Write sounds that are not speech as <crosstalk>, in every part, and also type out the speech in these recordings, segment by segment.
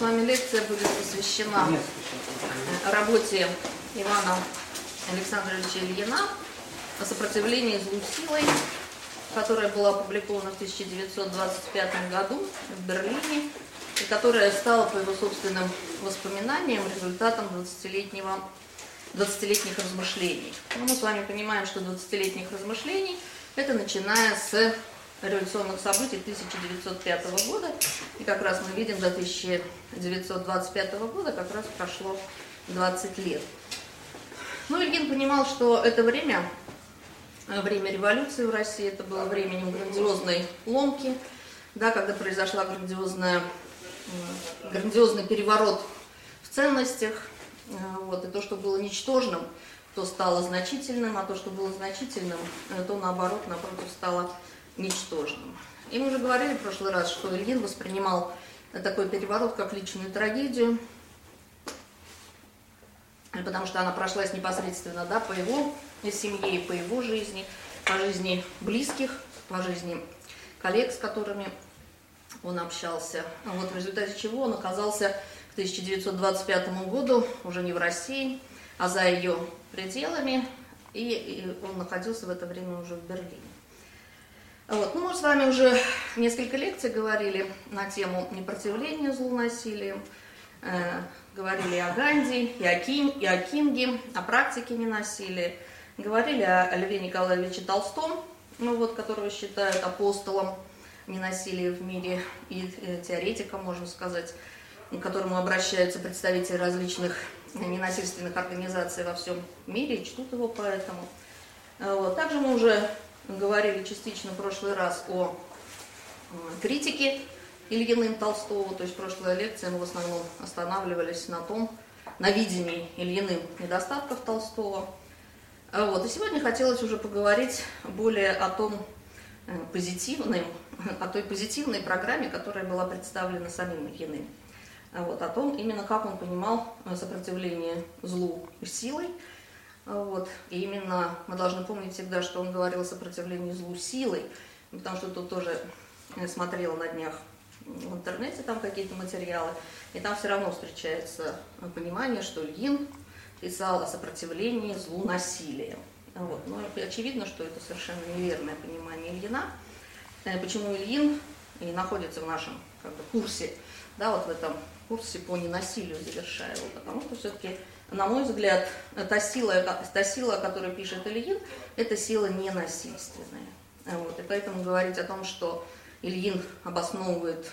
с вами лекция будет посвящена э, работе Ивана Александровича Ильина о сопротивлении злу силой, которая была опубликована в 1925 году в Берлине и которая стала, по его собственным воспоминаниям, результатом 20-летнего 20-летних размышлений. Ну, мы с вами понимаем, что 20-летних размышлений это начиная с революционных событий 1905 года. И как раз мы видим, до 1925 года как раз прошло 20 лет. Ну, Ильин понимал, что это время, время революции в России, это было временем грандиозной ломки, да, когда произошла грандиозная, грандиозный переворот в ценностях, вот, и то, что было ничтожным, то стало значительным, а то, что было значительным, то наоборот, напротив, стало ничтожным. И мы уже говорили в прошлый раз, что Ильин воспринимал такой переворот как личную трагедию, потому что она прошлась непосредственно да, по его семье, по его жизни, по жизни близких, по жизни коллег, с которыми он общался. Вот в результате чего он оказался к 1925 году уже не в России, а за ее пределами, и он находился в это время уже в Берлине. Вот. Ну, мы с вами уже несколько лекций говорили на тему непротивления злу насилию, э, говорили о Ганди, и о, Ким, и о Кинге, о практике ненасилия, говорили о Льве Николаевиче Толстом, ну, вот, которого считают апостолом ненасилия в мире и э, теоретиком, можно сказать, к которому обращаются представители различных ненасильственных организаций во всем мире и чтут его поэтому. Вот. Также мы уже говорили частично в прошлый раз о критике Ильиным Толстого, то есть прошлая лекция мы в основном останавливались на том, на видении Ильиным недостатков Толстого. А вот. И сегодня хотелось уже поговорить более о том э, позитивном, <laughs> о той позитивной программе, которая была представлена самим Ильиным. А вот, о том, именно как он понимал э, сопротивление злу силой, вот. И именно мы должны помнить всегда, что он говорил о сопротивлении злу силой, потому что тут тоже смотрела на днях в интернете там какие-то материалы, и там все равно встречается понимание, что Ильин писал о сопротивлении злу насилия. Вот. Но очевидно, что это совершенно неверное понимание Ильина. Э, почему Ильин и находится в нашем как бы, курсе, да, вот в этом курсе по ненасилию завершая его, потому что все-таки на мой взгляд, та сила, та сила, о которой пишет Ильин, это сила ненасильственная. Вот. И поэтому говорить о том, что Ильин обосновывает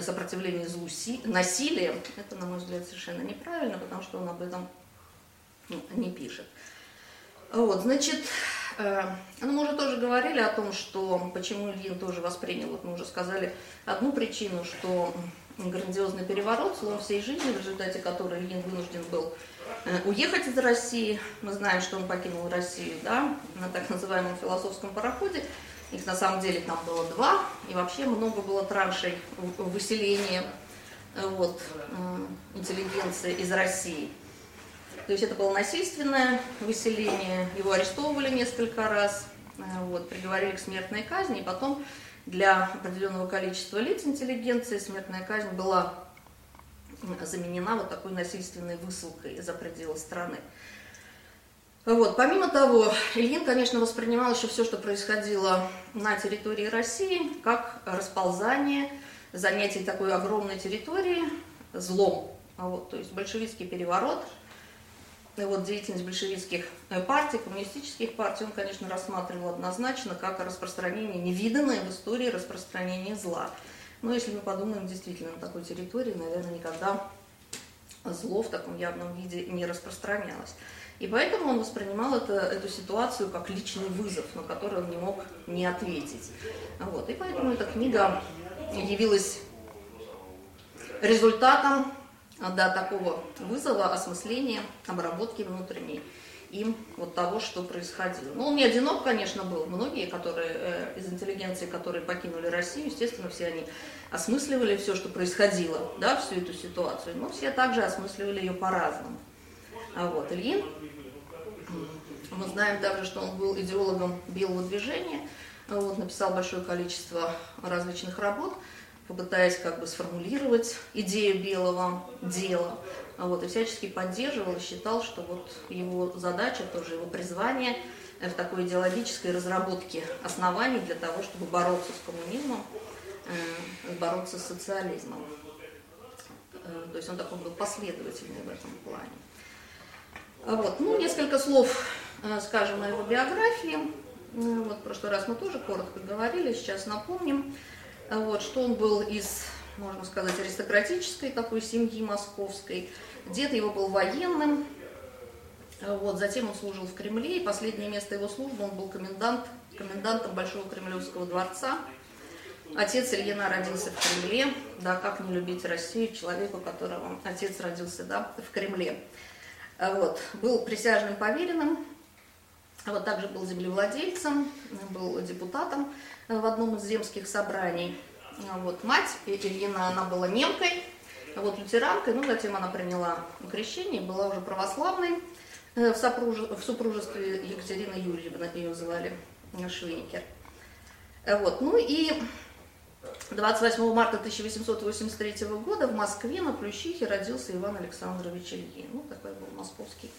сопротивление злу си, насилием, это, на мой взгляд, совершенно неправильно, потому что он об этом ну, не пишет. Вот, значит, э, ну, мы уже тоже говорили о том, что почему Ильин тоже воспринял, вот мы уже сказали одну причину, что грандиозный переворот, слом всей жизни, в результате которой Ильин вынужден был э, уехать из России. Мы знаем, что он покинул Россию да, на так называемом философском пароходе. Их на самом деле там было два, и вообще много было траншей выселения э, вот, э, интеллигенции из России. То есть это было насильственное выселение, его арестовывали несколько раз, вот, приговорили к смертной казни, и потом для определенного количества лиц интеллигенции смертная казнь была заменена вот такой насильственной высылкой за пределы страны. Вот. Помимо того, Ильин, конечно, воспринимал еще все, что происходило на территории России, как расползание, занятие такой огромной территории злом. Вот. То есть большевистский переворот – вот деятельность большевистских э, партий, коммунистических партий, он, конечно, рассматривал однозначно как распространение, невиданное в истории распространение зла. Но если мы подумаем действительно на такой территории, наверное, никогда зло в таком явном виде не распространялось. И поэтому он воспринимал это, эту ситуацию как личный вызов, на который он не мог не ответить. Вот. И поэтому эта книга явилась результатом да, такого вызова, осмысления, обработки внутренней им вот того, что происходило. Ну, он не одинок, конечно, был. Многие, которые э, из интеллигенции, которые покинули Россию, естественно, все они осмысливали все, что происходило, да, всю эту ситуацию. Но все также осмысливали ее по-разному. А вот Ильин мы знаем также, что он был идеологом белого движения, вот, написал большое количество различных работ, попытаясь как бы сформулировать идею белого дела, вот, и всячески поддерживал и считал, что вот его задача, тоже его призвание в такой идеологической разработке оснований для того, чтобы бороться с коммунизмом, э, бороться с социализмом. Э, то есть он такой был последовательный в этом плане. Вот. Ну, несколько слов, э, скажем, о его биографии. Э, вот, в прошлый раз мы тоже коротко говорили, сейчас напомним, э, вот, что он был из, можно сказать, аристократической такой семьи московской. Дед его был военным, вот, затем он служил в Кремле, и последнее место его службы, он был комендант, комендантом Большого Кремлевского дворца. Отец Ильина родился в Кремле, да, как не любить Россию, человеку, которого отец родился, да, в Кремле. А вот, был присяжным поверенным, а вот также был землевладельцем, был депутатом в одном из земских собраний. А вот, мать Ильина, она была немкой, вот лютеранкой, ну, затем она приняла крещение, была уже православной, э, в, сопруж... в супружестве Екатерины Юрьевны ее звали Швейкер. Вот, ну и 28 марта 1883 года в Москве на Плющихе родился Иван Александрович Ильин. Ну, такой был московский.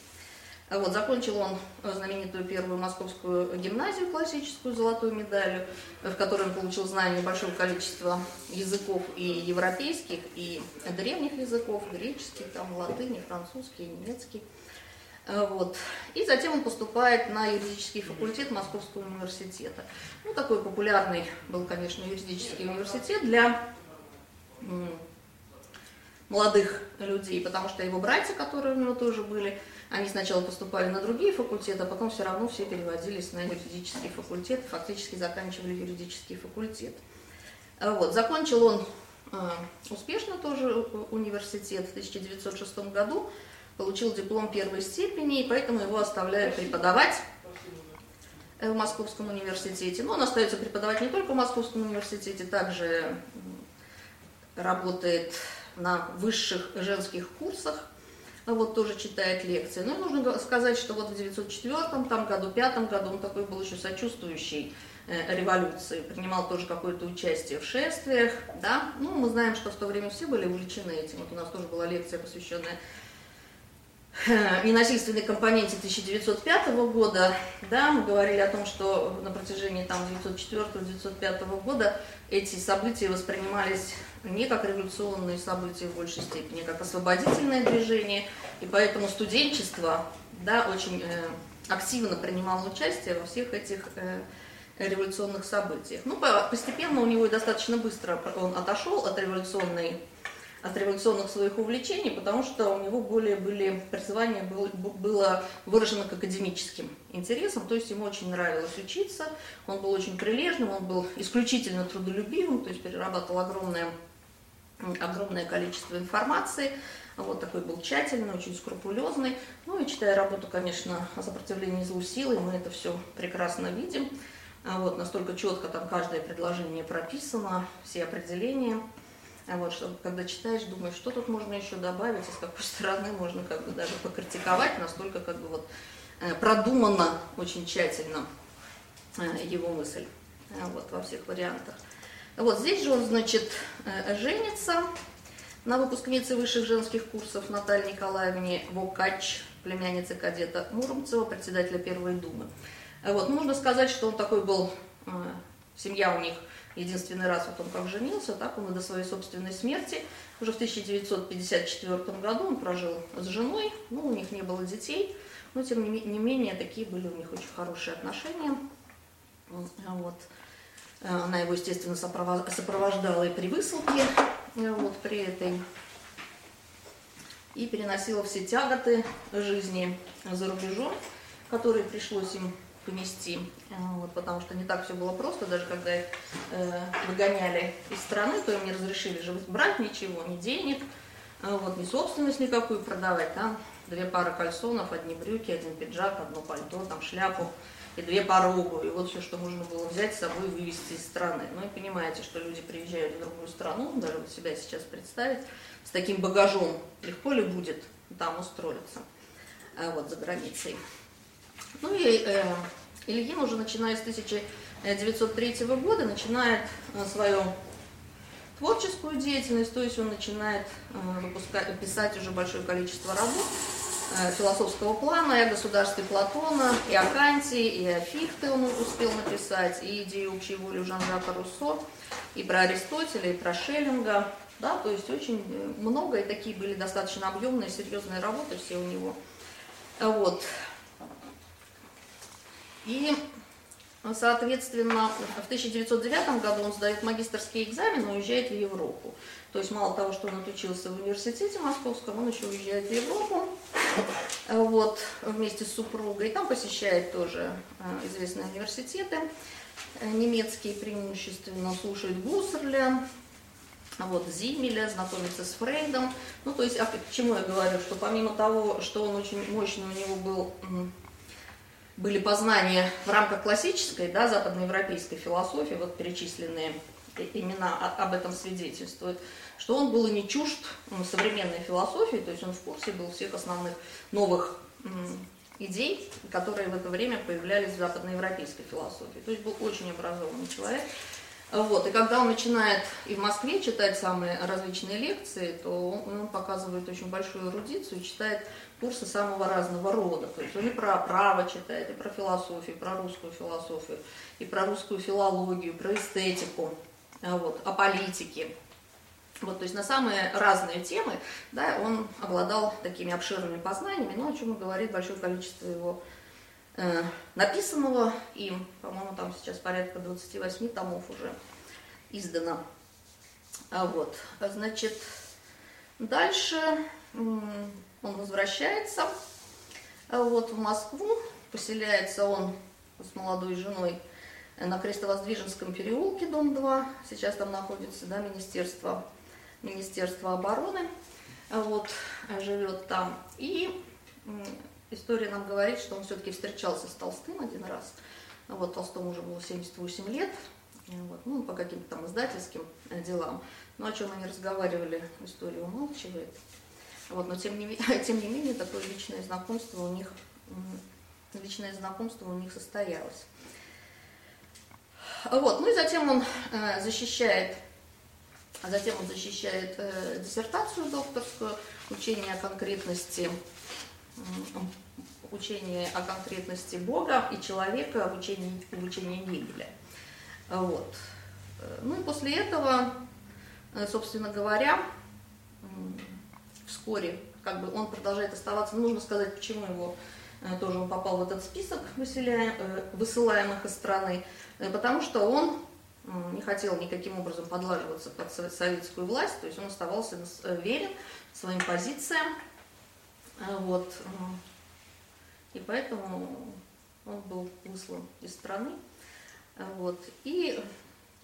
Вот, закончил он знаменитую первую московскую гимназию классическую золотую медалью, в которой он получил знания большого количества языков и европейских, и древних языков, греческий, там, латыни, французский, немецкий. Э, вот. И затем он поступает на юридический факультет Московского университета. Ну, такой популярный был, конечно, юридический университет для молодых людей, потому что его братья, которые у него тоже были, они сначала поступали на другие факультеты, а потом все равно все переводились на юридический факультет, фактически заканчивали юридический факультет. Э, вот. Закончил он э, успешно тоже университет в 1906 году получил диплом первой степени, и поэтому его оставляют преподавать в Московском университете. Но он остается преподавать не только в Московском университете, также работает на высших женских курсах, вот тоже читает лекции. Но нужно сказать, что вот в 904 там, году, пятом году он такой был еще сочувствующий э, революции, принимал тоже какое-то участие в шествиях, да. Ну, мы знаем, что в то время все были увлечены этим. Вот у нас тоже была лекция, посвященная ненасильственной компоненте 1905 года, да, мы говорили о том, что на протяжении там 1904-1905 года эти события воспринимались не как революционные события в большей степени, а как освободительное движение, и поэтому студенчество, да, очень э, активно принимало участие во всех этих э, революционных событиях. Ну, постепенно у него и достаточно быстро он отошел от революционной от революционных своих увлечений, потому что у него более были, призвание было, было выражено к академическим интересам, то есть ему очень нравилось учиться, он был очень прилежным, он был исключительно трудолюбивым, то есть перерабатывал огромное, огромное количество информации, вот такой был тщательный, очень скрупулезный. Ну и читая работу, конечно, о сопротивлении злу силы, мы это все прекрасно видим. А вот, настолько четко там каждое предложение прописано, все определения. А вот, что, когда читаешь, думаешь, что тут можно еще добавить, и с какой <laughs> стороны можно как бы даже покритиковать, настолько как бы вот э, продумано очень тщательно э, его мысль э, вот, во всех вариантах. Вот здесь же он, значит, женится на выпускнице высших женских курсов Наталье Николаевне Вокач, племяннице кадета Муромцева, председателя Первой Думы. Вот, можно сказать, что он такой был, семья у них единственный раз вот он как женился, так он и до своей собственной смерти. Уже в 1954 году он прожил с женой, ну, у них не было детей, но тем не менее такие были у них очень хорошие отношения. Вот. Она его, естественно, сопровождала и при высылке, вот, при этой и переносила все тяготы жизни за рубежом, которые пришлось им понести, э, вот, потому что не так все было просто, даже когда их э, выгоняли из страны, то им не разрешили же брать ничего, ни денег, э, вот, ни собственность никакую продавать, там две пары кальсонов, одни брюки, один пиджак, одно пальто, там шляпу и две обуви. И вот все, что можно было взять с собой и вывезти из страны. Ну и понимаете, что люди приезжают в другую страну, даже вот себя сейчас представить, с таким багажом, легко ли будет там устроиться, э, вот за границей. Ну и э, Ильин уже начиная с 1903 года начинает э, свою творческую деятельность, то есть он начинает э, выпускать, писать уже большое количество работ философского плана, и о государстве Платона, и о Канте, и о Фихте он успел написать, и идею общей воли Жан-Жака Руссо, и про Аристотеля, и про Шеллинга, да, то есть очень много, и такие были достаточно объемные, серьезные работы все у него. Вот. И, соответственно, в 1909 году он сдает магистрский экзамен и уезжает в Европу. То есть мало того, что он отучился в университете московском, он еще уезжает в Европу вот, вместе с супругой. Там посещает тоже э, известные университеты, э, немецкие преимущественно, слушает Гуссерля, вот, Зимеля, знакомится с Фрейдом. Ну, то есть, а к чему я говорю, что помимо того, что он очень мощный, у него был были познания в рамках классической, да, западноевропейской философии, вот перечисленные имена об этом свидетельствуют, что он был не чужд современной философии, то есть он в курсе был всех основных новых идей, которые в это время появлялись в западноевропейской философии. То есть был очень образованный человек. Вот. И когда он начинает и в Москве читать самые различные лекции, то он показывает очень большую эрудицию читает курсы самого разного рода. То есть он и про право читает, и про философию, и про русскую философию, и про русскую филологию, про эстетику, вот, о политике. Вот, то есть на самые разные темы да, он обладал такими обширными познаниями, но о чем говорит большое количество его э, написанного им, по-моему, там сейчас порядка 28 томов уже издано. А вот, значит, дальше он возвращается э, вот, в Москву, поселяется он с молодой женой на Крестовоздвиженском переулке, дом 2, сейчас там находится да, Министерство, Министерство обороны, вот, живет там. И история нам говорит, что он все-таки встречался с Толстым один раз. Вот Толстому уже было 78 лет, вот, ну, по каким-то там издательским э, делам. Но о чем они разговаривали, история умалчивает. Вот, но тем не, <laughs> тем не менее такое личное знакомство у них, личное знакомство у них состоялось. Вот, ну и затем он э, защищает, затем он защищает э, диссертацию докторскую, учение о конкретности, э, учение о конкретности Бога и человека в учении, в учении Гегеля. Вот. Ну и после этого, э, собственно говоря, вскоре как бы он продолжает оставаться. нужно сказать, почему его э, тоже он попал в этот список выселяем, э, высылаемых из страны, э, потому что он не хотел никаким образом подлаживаться под советскую власть, то есть он оставался верен своим позициям, вот, и поэтому он был выслан из страны, вот, и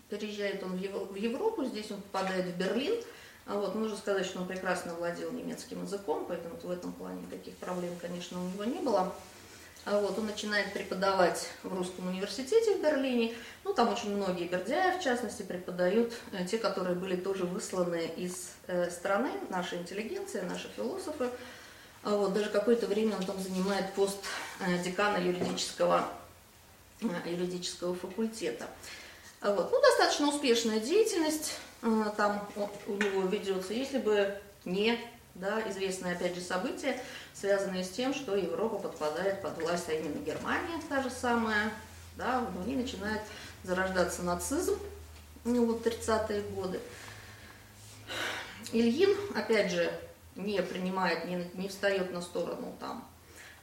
переезжает он в Европу, здесь он попадает в Берлин, вот, нужно сказать, что он прекрасно владел немецким языком, поэтому в этом плане никаких проблем, конечно, у него не было. А вот, он начинает преподавать в русском университете в Берлине. Ну, там очень многие Бердяев, в частности, преподают, э, те, которые были тоже высланы из э, страны, наша интеллигенция, наши философы. А вот, даже какое-то время он там занимает пост э, декана юридического, юридического факультета. А вот, ну, достаточно успешная деятельность. Там у него ведется, если бы не да, известные, опять же, события, связанные с тем, что Европа подпадает под власть, а именно Германия, та же самая, да, в ней начинает зарождаться нацизм, ну, вот 30-е годы. Ильин, опять же, не принимает, не, не встает на сторону там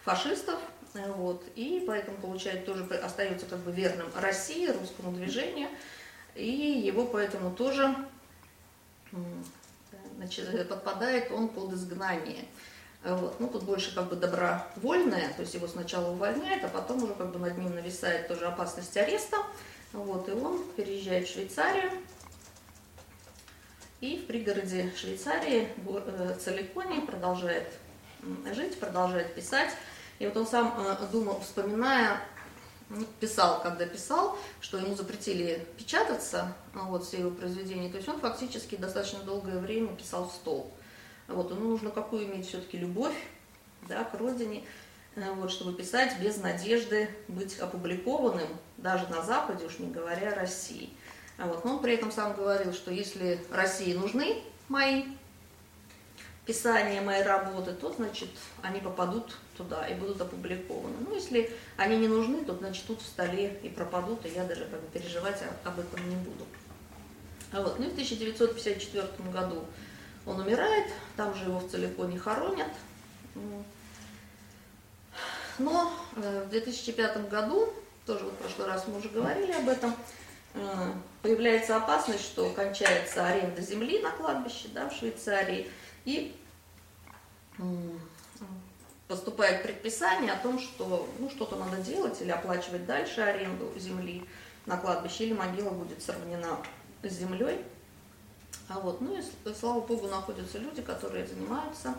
фашистов, вот, и поэтому, получает, тоже остается как бы верным России, русскому движению, и его поэтому тоже значит, подпадает он под изгнание. Вот. Ну, тут больше как бы добровольное, то есть его сначала увольняют, а потом уже как бы над ним нависает тоже опасность ареста. Вот, и он переезжает в Швейцарию. И в пригороде Швейцарии, э, Целиконе, продолжает жить, продолжает писать. И вот он сам э, думал, вспоминая, писал, когда писал, что ему запретили печататься, вот, все его произведения. То есть он фактически достаточно долгое время писал в стол. Вот, ему нужно какую иметь все-таки любовь да, к родине, э, вот, чтобы писать без надежды быть опубликованным, даже на Западе, уж не говоря о России. Вот. Но он при этом сам говорил, что если России нужны мои писания, мои работы, то, значит, они попадут туда и будут опубликованы. Ну, если они не нужны, то, значит, тут в столе и пропадут, и я даже как бы переживать об этом не буду. Вот. Ну и в 1954 году он умирает, там же его в Целиконе хоронят. Но э, в 2005 году, тоже вот в прошлый раз мы уже говорили об этом, э, появляется опасность, что кончается аренда земли на кладбище да, в Швейцарии, и поступает предписание о том, что ну, что-то надо делать или оплачивать дальше аренду земли на кладбище, или могила будет сравнена с землей. А вот, ну и слава богу, находятся люди, которые занимаются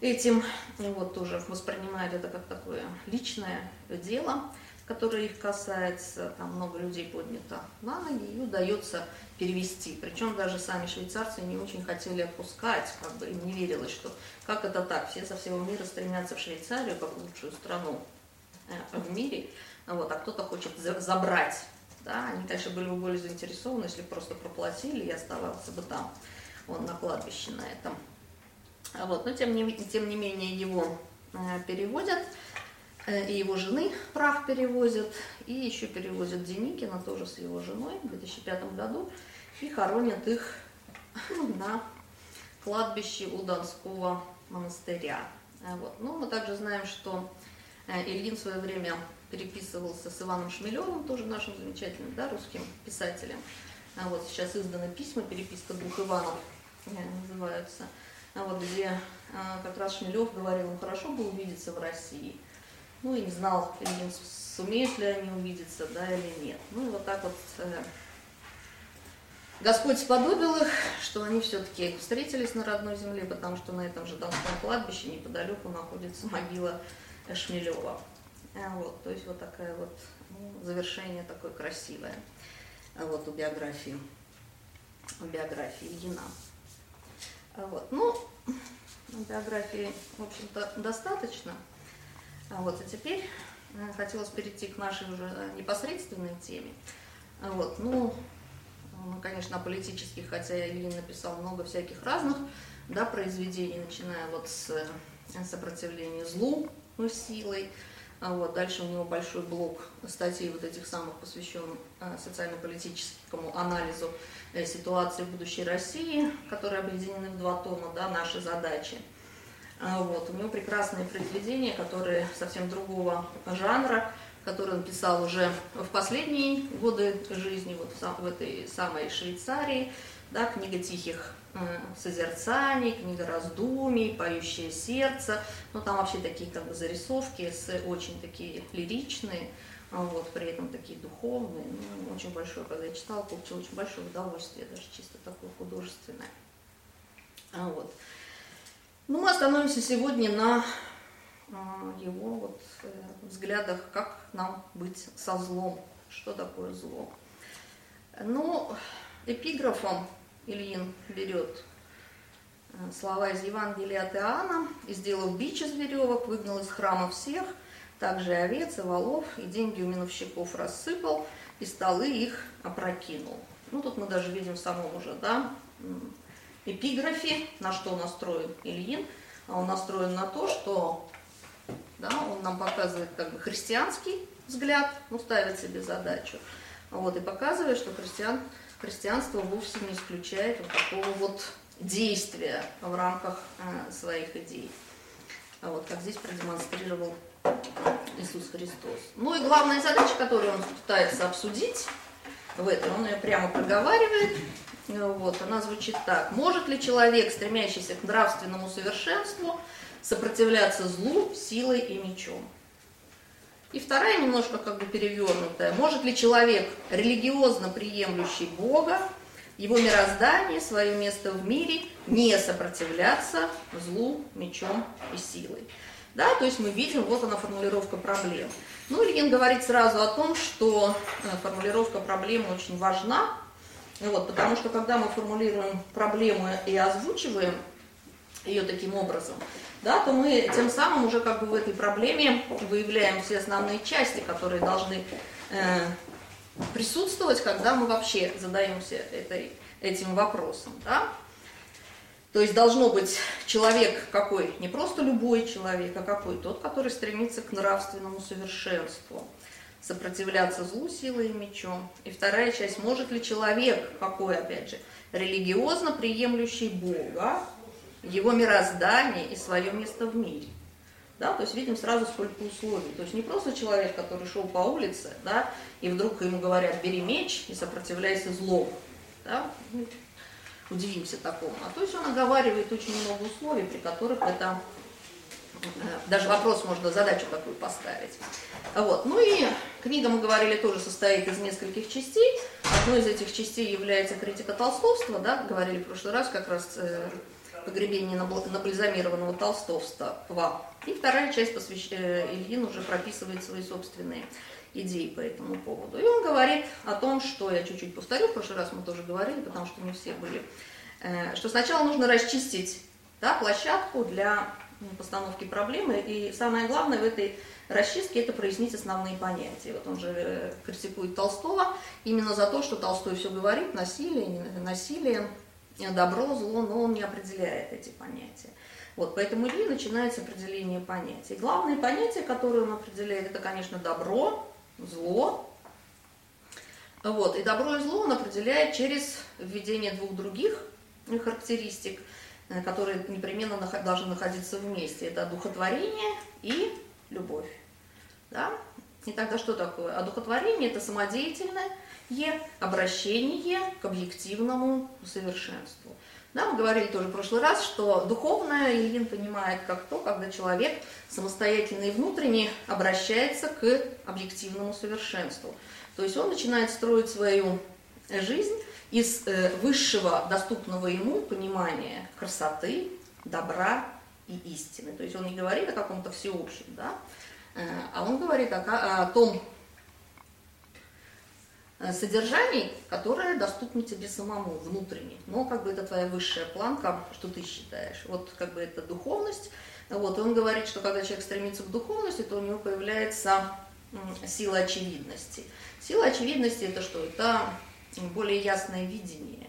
этим, и вот тоже воспринимают это как такое личное дело, которое их касается, там много людей поднято на ноги, и удается перевести. Причем даже сами швейцарцы не очень хотели отпускать, как бы им не верилось, что как это так, все со всего мира стремятся в Швейцарию, как лучшую страну э, в мире, вот, а кто-то хочет забрать да, они, конечно, были бы более заинтересованы, если просто проплатили и оставался бы там, он на кладбище на этом. А вот, но тем не, тем не менее его э, переводят, и его жены прах перевозят, и еще перевозят Деникина тоже с его женой в 2005 году, и хоронят их <laughs> на кладбище у Донского монастыря. А вот. Ну, мы также знаем, что э, Ильин в свое время переписывался с Иваном Шмелевым, тоже нашим замечательным да, русским писателем. Вот сейчас изданы письма, переписка двух Иванов э, называются, вот, где как раз Шмелев говорил, ну хорошо бы увидеться в России. Ну и не знал, сумеют ли они увидеться, да или нет. Ну и вот так вот э, Господь сподобил их, что они все-таки встретились на родной земле, потому что на этом же Донском кладбище неподалеку находится могила Шмелева. А вот, то есть вот такая вот ну, завершение такое красивое а вот у биографии, у биографии Ильина. Вот, ну, <clears throat> биографии, в общем-то, достаточно. А вот, а теперь э, хотелось перейти к нашей уже непосредственной теме. А вот, ну, ну, конечно, политических, хотя Ильин написал много всяких разных да, произведений, начиная вот с э, сопротивления злу ну, силой, а вот, дальше у него большой блок статей вот этих самых, посвящен а, социально-политическому анализу э, ситуации в будущей России, которые объединены в два тома, да, наши задачи. А, вот, у него прекрасные произведения, которые совсем другого жанра, которые он писал уже в последние годы жизни, вот в этой самой Швейцарии, да, книга тихих созерцаний, книга раздумий, поющее сердце. Ну, там вообще такие как бы зарисовки, с, очень такие лиричные, а вот, при этом такие духовные. Ну, очень большое, когда я читала, получила очень большое удовольствие, даже чисто такое художественное. А вот. Ну, мы остановимся сегодня на а, его вот, э, взглядах, как нам быть со злом, что такое зло. Ну, эпиграфом Ильин берет э, слова из Евангелия от Иоанна, и сделав бич из веревок, выгнал из храма всех, также и овец, и волов, и деньги у миновщиков рассыпал, и столы их опрокинул. Ну, тут мы даже видим в самом уже, да, эпиграфе, на что настроен Ильин, а он настроен на то, что да, он нам показывает как бы христианский взгляд, ну, ставит себе задачу, вот, и показывает, что христиан христианство вовсе не исключает вот такого вот действия в рамках э, своих идей. А вот как здесь продемонстрировал Иисус Христос. Ну и главная задача, которую он пытается обсудить в этом, он ее прямо проговаривает, Вот, она звучит так. Может ли человек, стремящийся к нравственному совершенству, сопротивляться злу силой и мечом? И вторая немножко как бы перевернутая. Может ли человек, религиозно приемлющий Бога, его мироздание, свое место в мире, не сопротивляться злу мечом и силой? Да, то есть мы видим, вот она формулировка проблем. Ну, Ильин говорит сразу о том, что э, формулировка проблемы очень важна, вот, потому что когда мы формулируем проблему и озвучиваем ее таким образом, да, то мы тем самым уже как бы в этой проблеме выявляем все основные части, которые должны э, присутствовать, когда мы вообще задаемся этой, этим вопросом. Да? То есть должно быть человек какой, не просто любой человек, а какой тот, который стремится к нравственному совершенству, сопротивляться злу силой и мечом. И вторая часть, может ли человек, какой опять же, религиозно приемлющий Бога, его мироздание и свое место в мире. Да, то есть видим сразу сколько условий. То есть не просто человек, который шел по улице, да, и вдруг ему говорят, бери меч и сопротивляйся злу. Да? удивимся такому. А то есть он оговаривает очень много условий, при которых это даже вопрос можно, задачу такую поставить. Вот. Ну и книга, мы говорили, тоже состоит из нескольких частей. Одной из этих частей является критика толстовства, да, говорили в прошлый раз как раз э, погребение набальзамированного толстовства. И вторая часть посвящ... Э, Ильин уже прописывает свои собственные идей по этому поводу. И он говорит о том, что, я чуть-чуть повторю, в прошлый раз мы тоже говорили, потому что не все были, э, что сначала нужно расчистить да, площадку для постановки проблемы, и самое главное в этой расчистке это прояснить основные понятия. Вот он же э, критикует Толстого именно за то, что Толстой все говорит, насилие, насилие, добро, зло, но он не определяет эти понятия. Вот, поэтому Ильи начинается определение понятий. Главное понятие, которое он определяет, это, конечно, добро, зло. Вот. И добро и зло он определяет через введение двух других характеристик, которые непременно должны находиться вместе. Это духотворение и любовь. Да? И тогда что такое? Одухотворение – это самодеятельное обращение к объективному совершенству. Да, мы говорили тоже в прошлый раз, что духовное Ильин понимает как то, когда человек самостоятельно и внутренне обращается к объективному совершенству. То есть он начинает строить свою жизнь из э, высшего доступного ему понимания красоты, добра и истины. То есть он не говорит о каком-то всеобщем, да, э, а он говорит о, о том Э, содержаний, которое доступно тебе самому, внутренне. Но как бы это твоя высшая планка, что ты считаешь. Вот как бы это духовность. Вот, и он говорит, что когда человек стремится к духовности, то у него появляется сила очевидности. Сила очевидности это что? Это более ясное видение.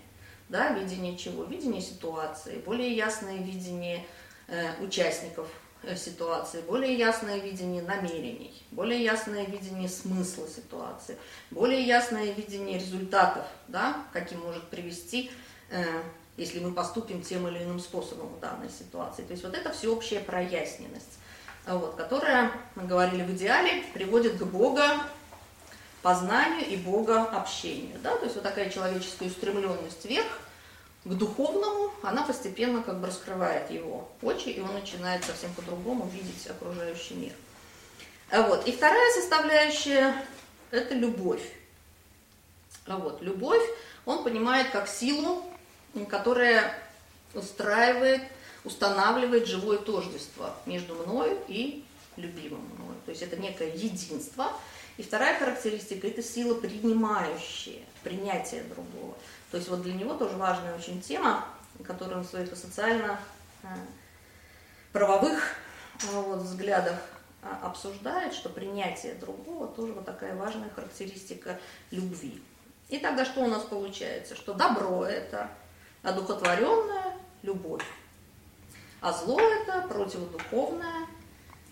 Да, видение чего? Видение ситуации, более ясное видение э, участников Э, ситуации, более ясное видение намерений, более ясное видение смысла ситуации, более ясное видение результатов, да, каким может привести, э, если мы поступим тем или иным способом в данной ситуации. То есть вот это всеобщая проясненность, вот, которая, мы говорили в идеале, приводит к Бога познанию и Бога общению. Да? То есть вот такая человеческая устремленность вверх – к духовному, она постепенно как бы раскрывает его очи, и он начинает совсем по-другому видеть окружающий мир. А вот. И вторая составляющая – это любовь. А вот. Любовь он понимает как силу, которая устраивает, устанавливает живое тождество между мною и любимым мною. То есть это некое единство. И вторая характеристика – это сила принимающая, принятие другого. То есть вот для него тоже важная очень тема, которую он в своих социально-правовых э, вот, взглядах а, обсуждает, что принятие другого тоже вот такая важная характеристика любви. И тогда что у нас получается? Что добро – это одухотворенная любовь, а зло – это противодуховная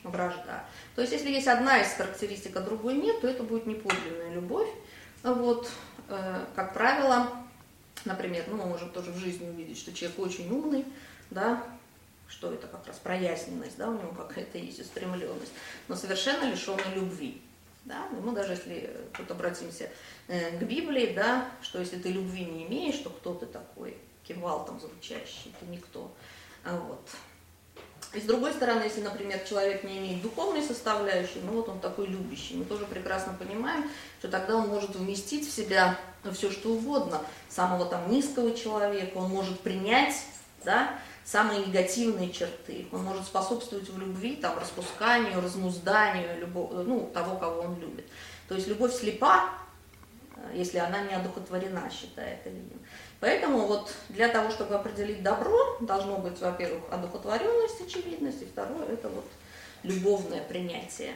вражда. То есть если есть одна из характеристик, а другой нет, то это будет неподлинная любовь. Вот, э, как правило, Например, ну, мы можем тоже в жизни увидеть, что человек очень умный, да, что это как раз проясненность, да, у него какая-то есть устремленность, но совершенно лишенный любви. Да? Мы даже если тут обратимся э, к Библии, да, что если ты любви не имеешь, то кто ты такой, кивал там звучащий, ты никто. Вот. И с другой стороны, если, например, человек не имеет духовной составляющей, ну вот он такой любящий, мы тоже прекрасно понимаем, что тогда он может вместить в себя все что угодно, самого там низкого человека, он может принять, да, самые негативные черты, он может способствовать в любви, там, распусканию, разнузданию любого, ну, того, кого он любит. То есть любовь слепа, э, если она не одухотворена, считает Ильин. Поэтому вот для того, чтобы определить добро, должно быть, во-первых, одухотворенность, очевидность, и второе, это вот любовное принятие,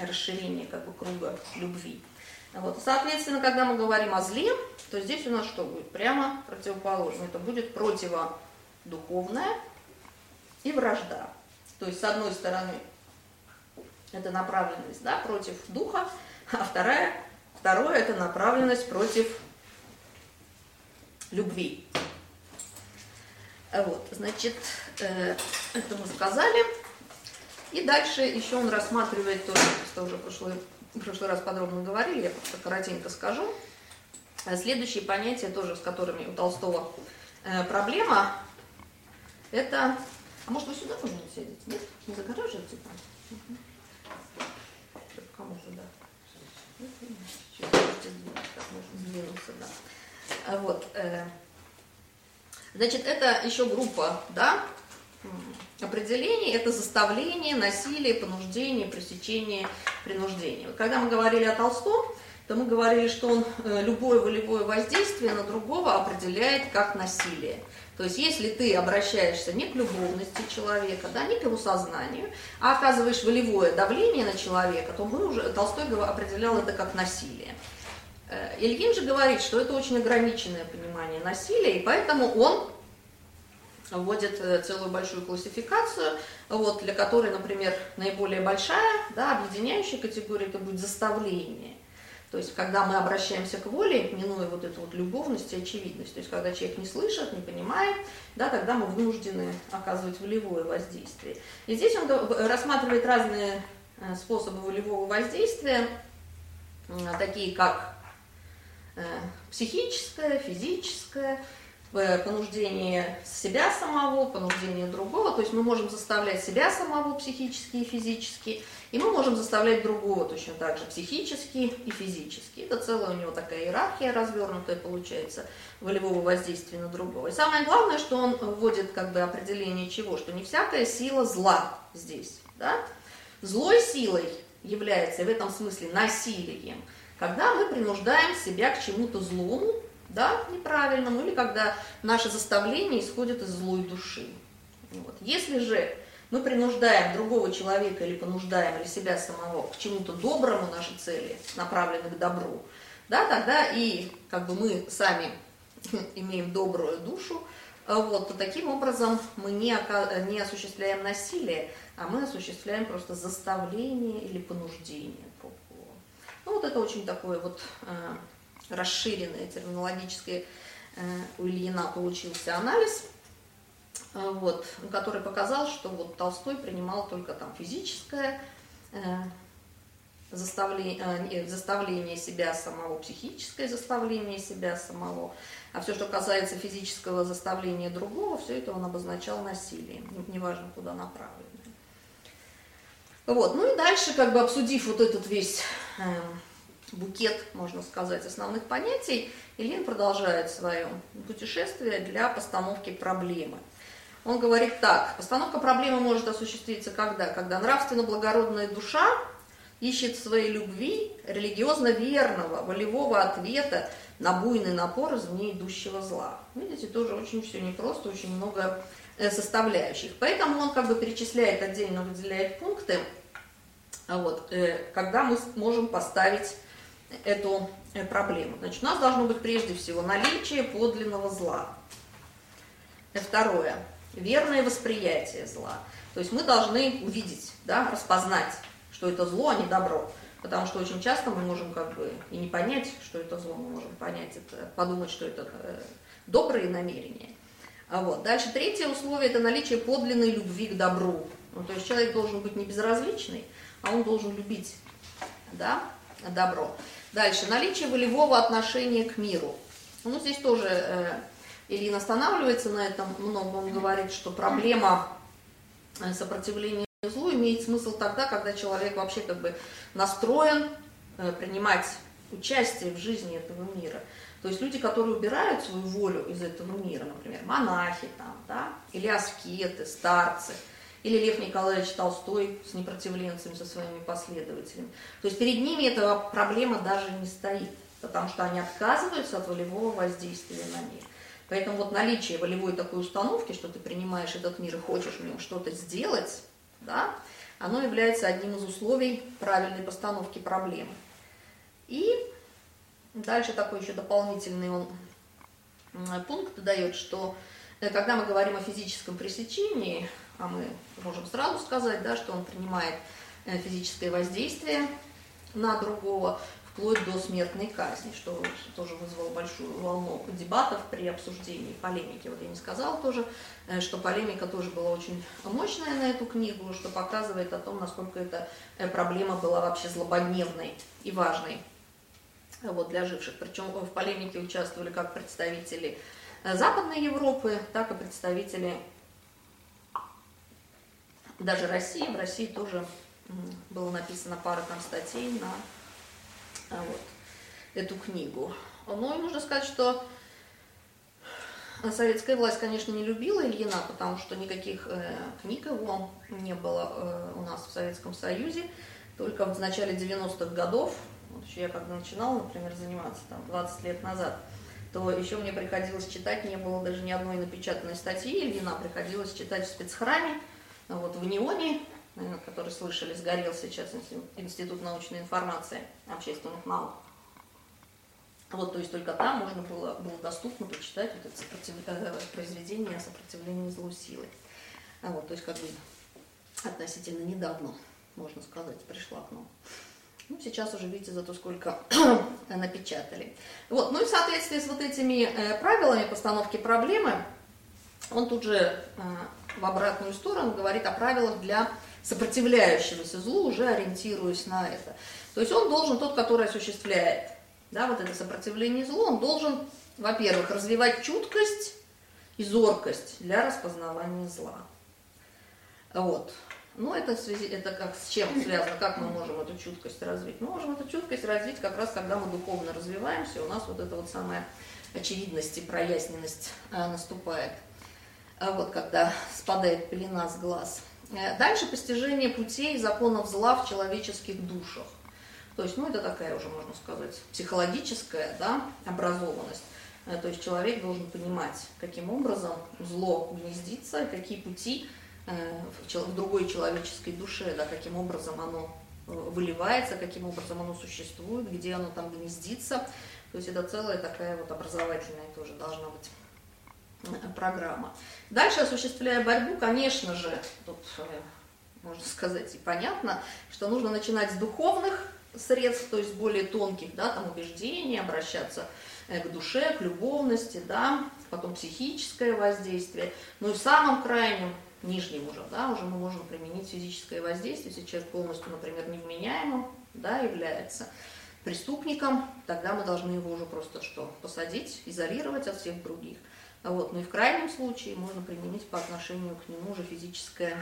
расширение как бы круга любви. Вот. Соответственно, когда мы говорим о зле, то здесь у нас что будет? Прямо противоположно. Это будет противодуховная и вражда. То есть, с одной стороны, это направленность да, против духа, а вторая, второе это направленность против любви. Вот, значит, э, это мы сказали. И дальше еще он рассматривает то, что уже в прошлый, в прошлый раз подробно говорили, я просто коротенько скажу. Э, следующие понятия тоже, с которыми у Толстого э, проблема, это... А может, вы сюда можно сидеть? Нет? Не загораживаете там? Угу. Кому сюда? Так можно сдвинуться, да. Вот. Э, значит, это еще группа, да, определений, это заставление, насилие, понуждение, пресечение, принуждение. Когда мы говорили о Толстом, то мы говорили, что он э, любое волевое воздействие на другого определяет как насилие. То есть если ты обращаешься не к любовности человека, да, не к его сознанию, а оказываешь волевое давление на человека, то мы уже, Толстой определял это как насилие. Э, Ильин же говорит, что это очень ограниченное понимание насилия, и поэтому он вводит э, целую большую классификацию, вот, для которой, например, наиболее большая, да, объединяющая категория, это будет заставление. То есть, когда мы обращаемся к воле, минуя вот эту вот любовность и очевидность, то есть, когда человек не слышит, не понимает, да, тогда мы вынуждены оказывать волевое воздействие. И здесь он рассматривает разные э, способы волевого воздействия, такие как психическое, физическое, э, понуждение себя самого, понуждение другого. То есть мы можем заставлять себя самого психически и физически, и мы можем заставлять другого точно так же психически и физически. Это целая у него такая иерархия развернутая получается волевого воздействия на другого. И самое главное, что он вводит как бы определение чего, что не всякая сила зла здесь. Да? Злой силой является в этом смысле насилием – когда мы принуждаем себя к чему-то злому, да, неправильному, или когда наше заставление исходит из злой души. Вот. Если же мы принуждаем другого человека или понуждаем или себя самого к чему-то доброму, наши цели направлены к добру, да, тогда и как бы мы сами <laughs> имеем добрую душу, вот, то таким образом мы не, не осуществляем насилие, а мы осуществляем просто заставление или понуждение. Ну вот это очень такое вот э, расширенное терминологическое э, у Ильина получился анализ, э, вот, который показал, что вот Толстой принимал только там физическое э, заставление, э, заставление себя самого, психическое заставление себя самого, а все, что касается физического заставления другого, все это он обозначал насилием, неважно куда направлено. Вот. Ну и дальше, как бы обсудив вот этот весь э, букет, можно сказать, основных понятий, Ильин продолжает свое путешествие для постановки проблемы. Он говорит так, постановка проблемы может осуществиться когда? Когда нравственно благородная душа ищет своей любви религиозно верного, волевого ответа на буйный напор извне идущего зла. Видите, тоже очень все непросто, очень много составляющих. Поэтому он как бы перечисляет, отдельно выделяет пункты, а вот, э, когда мы можем поставить эту э, проблему. Значит, у нас должно быть прежде всего наличие подлинного зла. Второе. Верное восприятие зла. То есть мы должны увидеть, да, распознать, что это зло, а не добро. Потому что очень часто мы можем как бы и не понять, что это зло, мы можем понять это, подумать, что это добрые намерения. А вот. Дальше третье условие – это наличие подлинной любви к добру. Ну, то есть человек должен быть не безразличный, а он должен любить да, добро. Дальше, наличие волевого отношения к миру. Ну, здесь тоже э, Ильин останавливается на этом много, он говорит, что проблема э, сопротивления злу имеет смысл тогда, когда человек вообще как бы настроен э, принимать участие в жизни этого мира. То есть люди, которые убирают свою волю из этого мира, например, монахи там, да, или аскеты, старцы, или Лев Николаевич Толстой с непротивленцами, со своими последователями. То есть перед ними эта проблема даже не стоит, потому что они отказываются от волевого воздействия на мир. Поэтому вот наличие волевой такой установки, что ты принимаешь этот мир и хочешь в нем что-то сделать, да, оно является одним из условий правильной постановки проблемы. И дальше такой еще дополнительный он пункт дает, что э, когда мы говорим о физическом пресечении, а мы можем сразу сказать, да, что он принимает э, физическое воздействие на другого, вплоть до смертной казни, что тоже вызвало большую волну дебатов при обсуждении полемики. Вот я не сказала тоже, э, что полемика тоже была очень мощная на эту книгу, что показывает о том, насколько эта проблема была вообще злободневной и важной вот, для живших. Причем в полемике участвовали как представители Западной Европы, так и представители даже России. В России тоже было написано пара там статей на вот, эту книгу. Ну и нужно сказать, что советская власть, конечно, не любила Ильина, потому что никаких э, книг его не было э, у нас в Советском Союзе. Только в начале 90-х годов, еще я когда начинала, например, заниматься там 20 лет назад, то еще мне приходилось читать, не было даже ни одной напечатанной статьи Ильина, приходилось читать в спецхраме, вот в Неоне, который слышали, сгорел сейчас Институт научной информации общественных наук. Вот, то есть только там можно было, было доступно почитать вот это сопротив... Э, произведение о сопротивлении злой силы. А вот, то есть как бы относительно недавно, можно сказать, пришла к нам. Ну, сейчас уже видите зато сколько <clears throat> напечатали. Вот, ну и в соответствии с вот этими э, правилами постановки проблемы, он тут же э, в обратную сторону говорит о правилах для сопротивляющегося злу, уже ориентируясь на это. То есть он должен, тот, который осуществляет да, вот это сопротивление злу, он должен, во-первых, развивать чуткость и зоркость для распознавания зла. Вот. Ну, это, в связи, это как с чем связано, как мы можем эту чуткость развить? Мы можем эту чуткость развить как раз, когда мы духовно развиваемся, у нас вот эта вот самая очевидность и проясненность а, наступает. А вот когда спадает пелена с глаз – Э, дальше постижение путей законов зла в человеческих душах. То есть, ну, это такая уже, можно сказать, психологическая да, образованность. Э, то есть человек должен понимать, каким образом зло гнездится, какие пути э, в другой человеческой душе, да, каким образом оно выливается, каким образом оно существует, где оно там гнездится. То есть это целая такая вот образовательная тоже должна быть программа. Дальше, осуществляя борьбу, конечно же, тут э, можно <laughs> сказать и понятно, что нужно начинать с духовных средств, то есть более тонких, да, там убеждений, обращаться э, к душе, к любовности, да, потом психическое воздействие. Ну и в самом крайнем, нижнем уже, да, уже мы можем применить физическое воздействие, если человек полностью, например, невменяемым, да, является преступником, тогда мы должны его уже просто что, посадить, изолировать от всех других – вот. Ну и в крайнем случае можно применить по отношению к нему уже физическое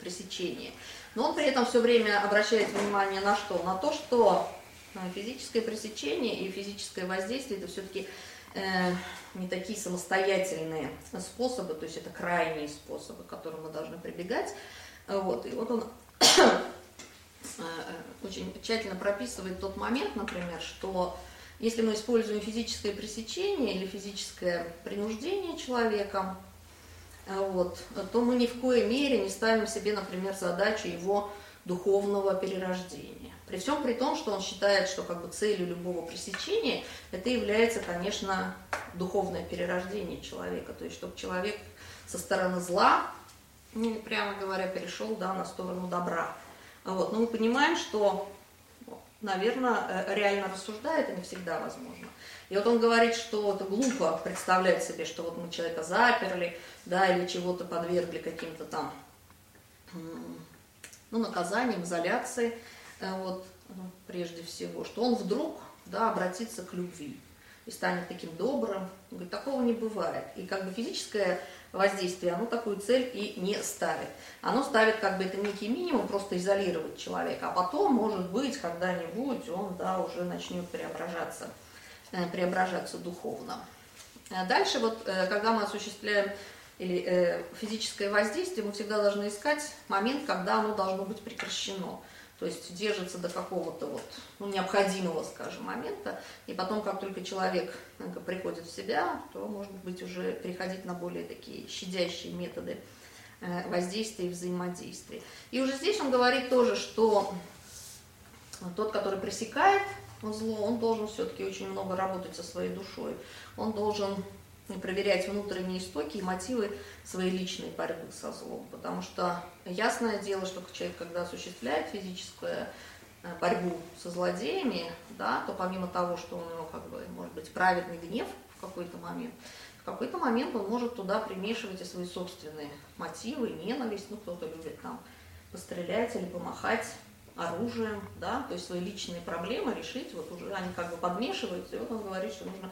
пресечение. Но он при этом все время обращает внимание на что? На то, что э, физическое пресечение и физическое воздействие это все-таки э, не такие самостоятельные способы, то есть это крайние способы, к которым мы должны прибегать. Вот. И вот он <coughs> э, очень тщательно прописывает тот момент, например, что если мы используем физическое пресечение или физическое принуждение человека, э, вот, то мы ни в коей мере не ставим себе, например, задачу его духовного перерождения. При всем при том, что он считает, что как бы целью любого пресечения это является, конечно, духовное перерождение человека. То есть, чтобы человек со стороны зла, ну, прямо говоря, перешел да, на сторону добра. Вот. Но мы понимаем, что наверное, э, реально рассуждает, это не всегда возможно. И вот он говорит, что это глупо представлять себе, что вот мы человека заперли, да, или чего-то подвергли каким-то там, ну, наказаниям, изоляции, э, вот, ну, прежде всего, что он вдруг да, обратится к любви и станет таким добрым. Говорит, такого не бывает. И как бы физическое воздействие, оно такую цель и не ставит. Оно ставит как бы это некий минимум, просто изолировать человека, а потом, может быть, когда-нибудь он да, уже начнет преображаться, э, преображаться духовно. А дальше вот, э, когда мы осуществляем или э, физическое воздействие, мы всегда должны искать момент, когда оно должно быть прекращено. То есть держится до какого-то вот, ну, необходимого, скажем, момента, и потом, как только человек приходит в себя, то, может быть, уже переходить на более такие щадящие методы э, воздействия и взаимодействия. И уже здесь он говорит тоже, что тот, который пресекает зло, он должен все-таки очень много работать со своей душой. Он должен проверять внутренние истоки и мотивы своей личной борьбы со злом. Потому что ясное дело, что человек, когда осуществляет физическую э, борьбу со злодеями, да, то помимо того, что у него, как бы, может быть, праведный гнев в какой-то момент, в какой-то момент он может туда примешивать и свои собственные мотивы, ненависть, ну, кто-то любит там пострелять или помахать оружием, да, то есть свои личные проблемы решить, вот уже они как бы подмешиваются, и вот он говорит, что нужно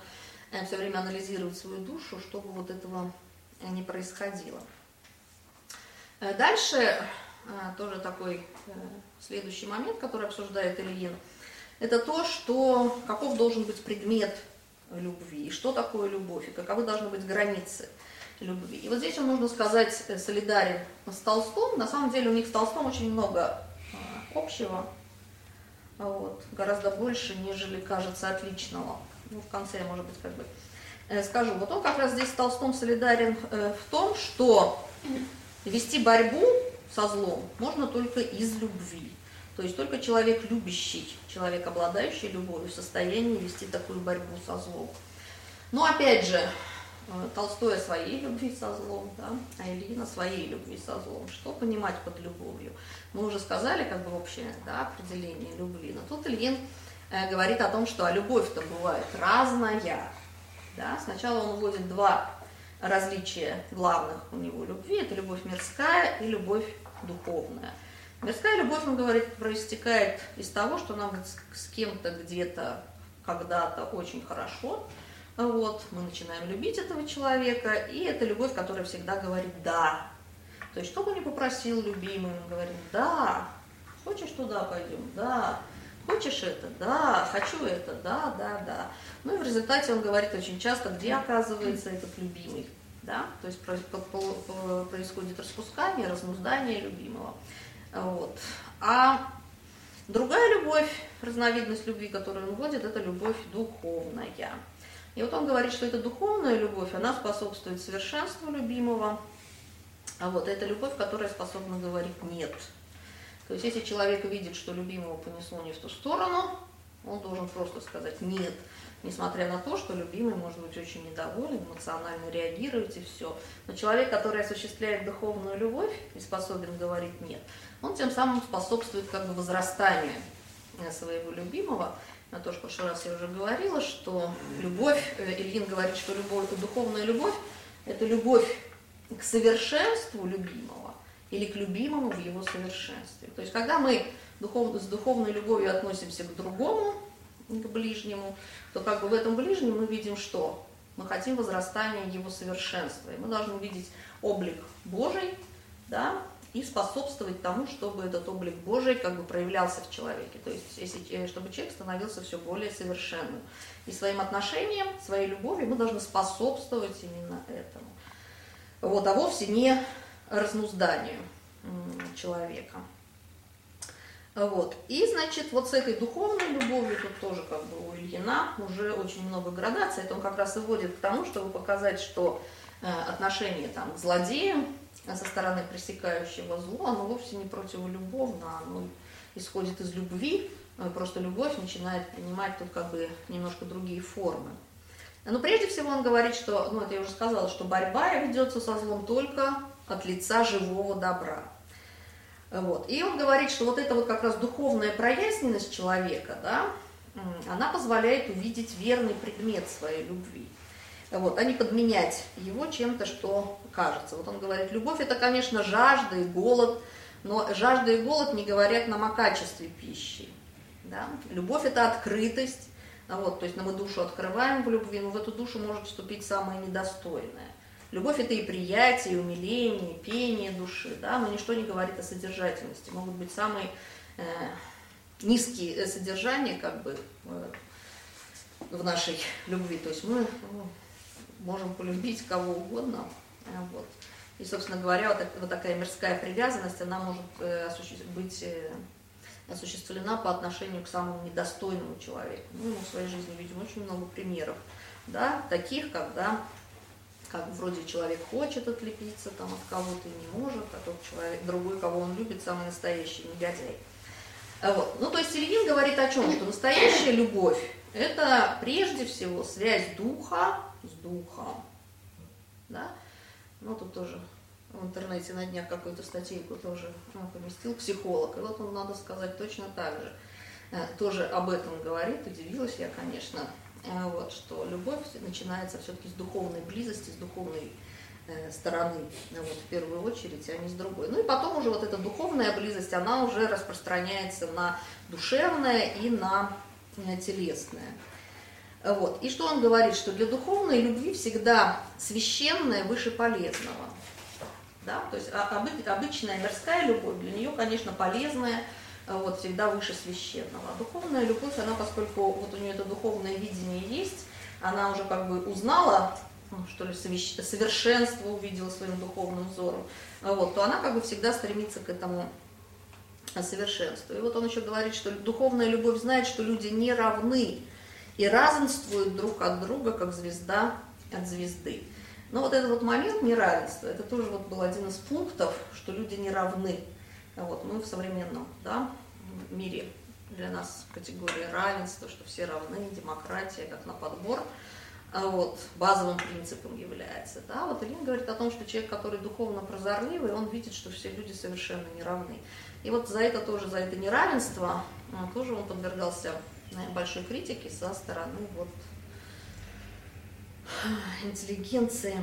все время анализировать свою душу, чтобы вот этого э, не происходило. Э, дальше тоже такой следующий момент, который обсуждает Ильин, это то, что каков должен быть предмет любви, и что такое любовь, и каковы должны быть границы любви. И вот здесь он, нужно сказать, солидарен с Толстом. На самом деле у них с Толстом очень много общего, вот, гораздо больше, нежели кажется отличного ну, в конце, может быть, как бы э, скажу. Вот он как раз здесь с Толстом солидарен э, в том, что вести борьбу со злом можно только из любви. То есть только человек любящий, человек, обладающий любовью, в состоянии вести такую борьбу со злом. Но опять же, э, Толстой о своей любви со злом, да, а Ильин о своей любви со злом. Что понимать под любовью? Мы уже сказали как бы общее да, определение любви, но тут Ильин говорит о том, что а любовь-то бывает разная. Да? Сначала он вводит два различия главных у него любви. Это любовь мирская и любовь духовная. Мирская любовь, он говорит, проистекает из того, что нам с кем-то где-то когда-то очень хорошо, вот, мы начинаем любить этого человека, и это любовь, которая всегда говорит «да». То есть, что бы ни попросил любимый, мы говорим «да», хочешь туда пойдем, да, Хочешь это? Да. Хочу это? Да, да, да. Ну и в результате он говорит очень часто, где оказывается этот любимый. Да? То есть происходит распускание, разнуздание любимого. Вот. А другая любовь, разновидность любви, которую он вводит, это любовь духовная. И вот он говорит, что эта духовная любовь, она способствует совершенству любимого. А вот это любовь, которая способна говорить «нет». То есть если человек видит, что любимого понесло не в ту сторону, он должен просто сказать «нет», несмотря на то, что любимый может быть очень недоволен, эмоционально реагировать и все. Но человек, который осуществляет духовную любовь и способен говорить «нет», он тем самым способствует как бы возрастанию э, своего любимого. На то, что в прошлый раз я уже говорила, что любовь, э, Ильин говорит, что любовь, духовная любовь – это любовь к совершенству любимого, или к любимому в его совершенстве. То есть, когда мы духов, с духовной любовью относимся к другому, к ближнему, то как бы в этом ближнем мы видим что? Мы хотим возрастания его совершенства. И мы должны видеть облик Божий, да, и способствовать тому, чтобы этот облик Божий как бы проявлялся в человеке. То есть, если, э, чтобы человек становился все более совершенным. И своим отношением, своей любовью мы должны способствовать именно этому. Вот, а вовсе не разнузданию человека. Вот. И, значит, вот с этой духовной любовью, тут тоже как бы у Ильина уже очень много градаций. Это он как раз и вводит к тому, чтобы показать, что э, отношение там, к злодеям со стороны пресекающего зло, оно вовсе не противолюбовно, оно исходит из любви, э, просто любовь начинает принимать тут как бы немножко другие формы. Но прежде всего он говорит, что, ну это я уже сказала, что борьба ведется со злом только от лица живого добра. Вот. И он говорит, что вот эта вот как раз духовная проясненность человека, да, она позволяет увидеть верный предмет своей любви. Вот, а не подменять его чем-то, что кажется. Вот он говорит, любовь это, конечно, жажда и голод, но жажда и голод не говорят нам о качестве пищи. Да? Любовь – это открытость, вот, то есть мы душу открываем в любви, но в эту душу может вступить самое недостойное. Любовь – это и приятие, и умиление, и пение души, да, но ничто не говорит о содержательности. Могут быть самые э, низкие содержания, как бы, э, в нашей любви. То есть мы ну, можем полюбить кого угодно, э, вот. И, собственно говоря, вот, вот такая мирская привязанность, она может э, быть э, осуществлена по отношению к самому недостойному человеку. Ну, мы в своей жизни видим очень много примеров, да, таких, когда как вроде человек хочет отлепиться там от кого-то и не может, а тот человек, другой, кого он любит, самый настоящий негодяй. А вот. Ну, то есть Ильин говорит о чем? Что настоящая любовь – это прежде всего связь духа с духом. Да? Ну, тут тоже в интернете на днях какую-то статейку тоже ну, поместил психолог. И вот он, надо сказать, точно так же э, тоже об этом говорит. Удивилась я, конечно, э, вот, что любовь начинается все-таки с духовной близости, с духовной э, стороны, вот, в первую очередь, а не с другой. Ну и потом уже вот эта духовная близость, она уже распространяется на душевное и на телесное. Вот. И что он говорит, что для духовной любви всегда священное выше полезного. Да? То есть а, обычная мирская любовь для нее, конечно, полезная, э, вот, всегда выше священного. А духовная любовь, она, поскольку вот у нее это духовное видение есть, она уже как бы узнала, ну, что ли, совершенство увидела своим духовным взором, вот, то она как бы всегда стремится к этому совершенству. И вот он еще говорит, что духовная любовь знает, что люди не равны и разнствуют друг от друга, как звезда от звезды. Но вот этот вот момент неравенства, это тоже вот был один из пунктов, что люди не равны. Вот, мы в современном да, мире для нас категория равенства, что все равны, демократия как на подбор, а вот, базовым принципом является. Да? Вот Ильин говорит о том, что человек, который духовно прозорливый, он видит, что все люди совершенно не равны. И вот за это тоже, за это неравенство, а, тоже он подвергался большой критике со стороны вот, интеллигенции,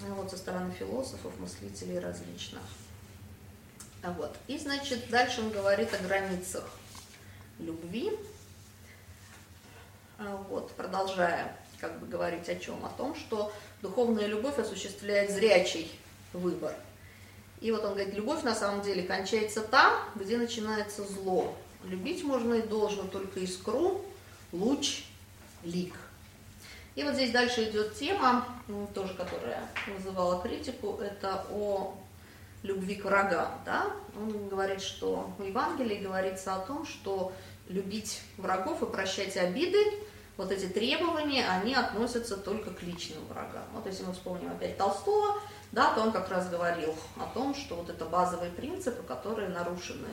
вот со стороны философов, мыслителей различных. Вот. И, значит, дальше он говорит о границах любви. Вот, продолжая как бы говорить о чем? О том, что духовная любовь осуществляет зрячий выбор. И вот он говорит, любовь на самом деле кончается там, где начинается зло. Любить можно и должно только искру, луч, лик. И вот здесь дальше идет тема, тоже которая вызывала критику, это о любви к врагам. Да? Он говорит, что в Евангелии говорится о том, что любить врагов и прощать обиды, вот эти требования, они относятся только к личным врагам. Вот если мы вспомним опять Толстого, да, то он как раз говорил о том, что вот это базовые принципы, которые нарушены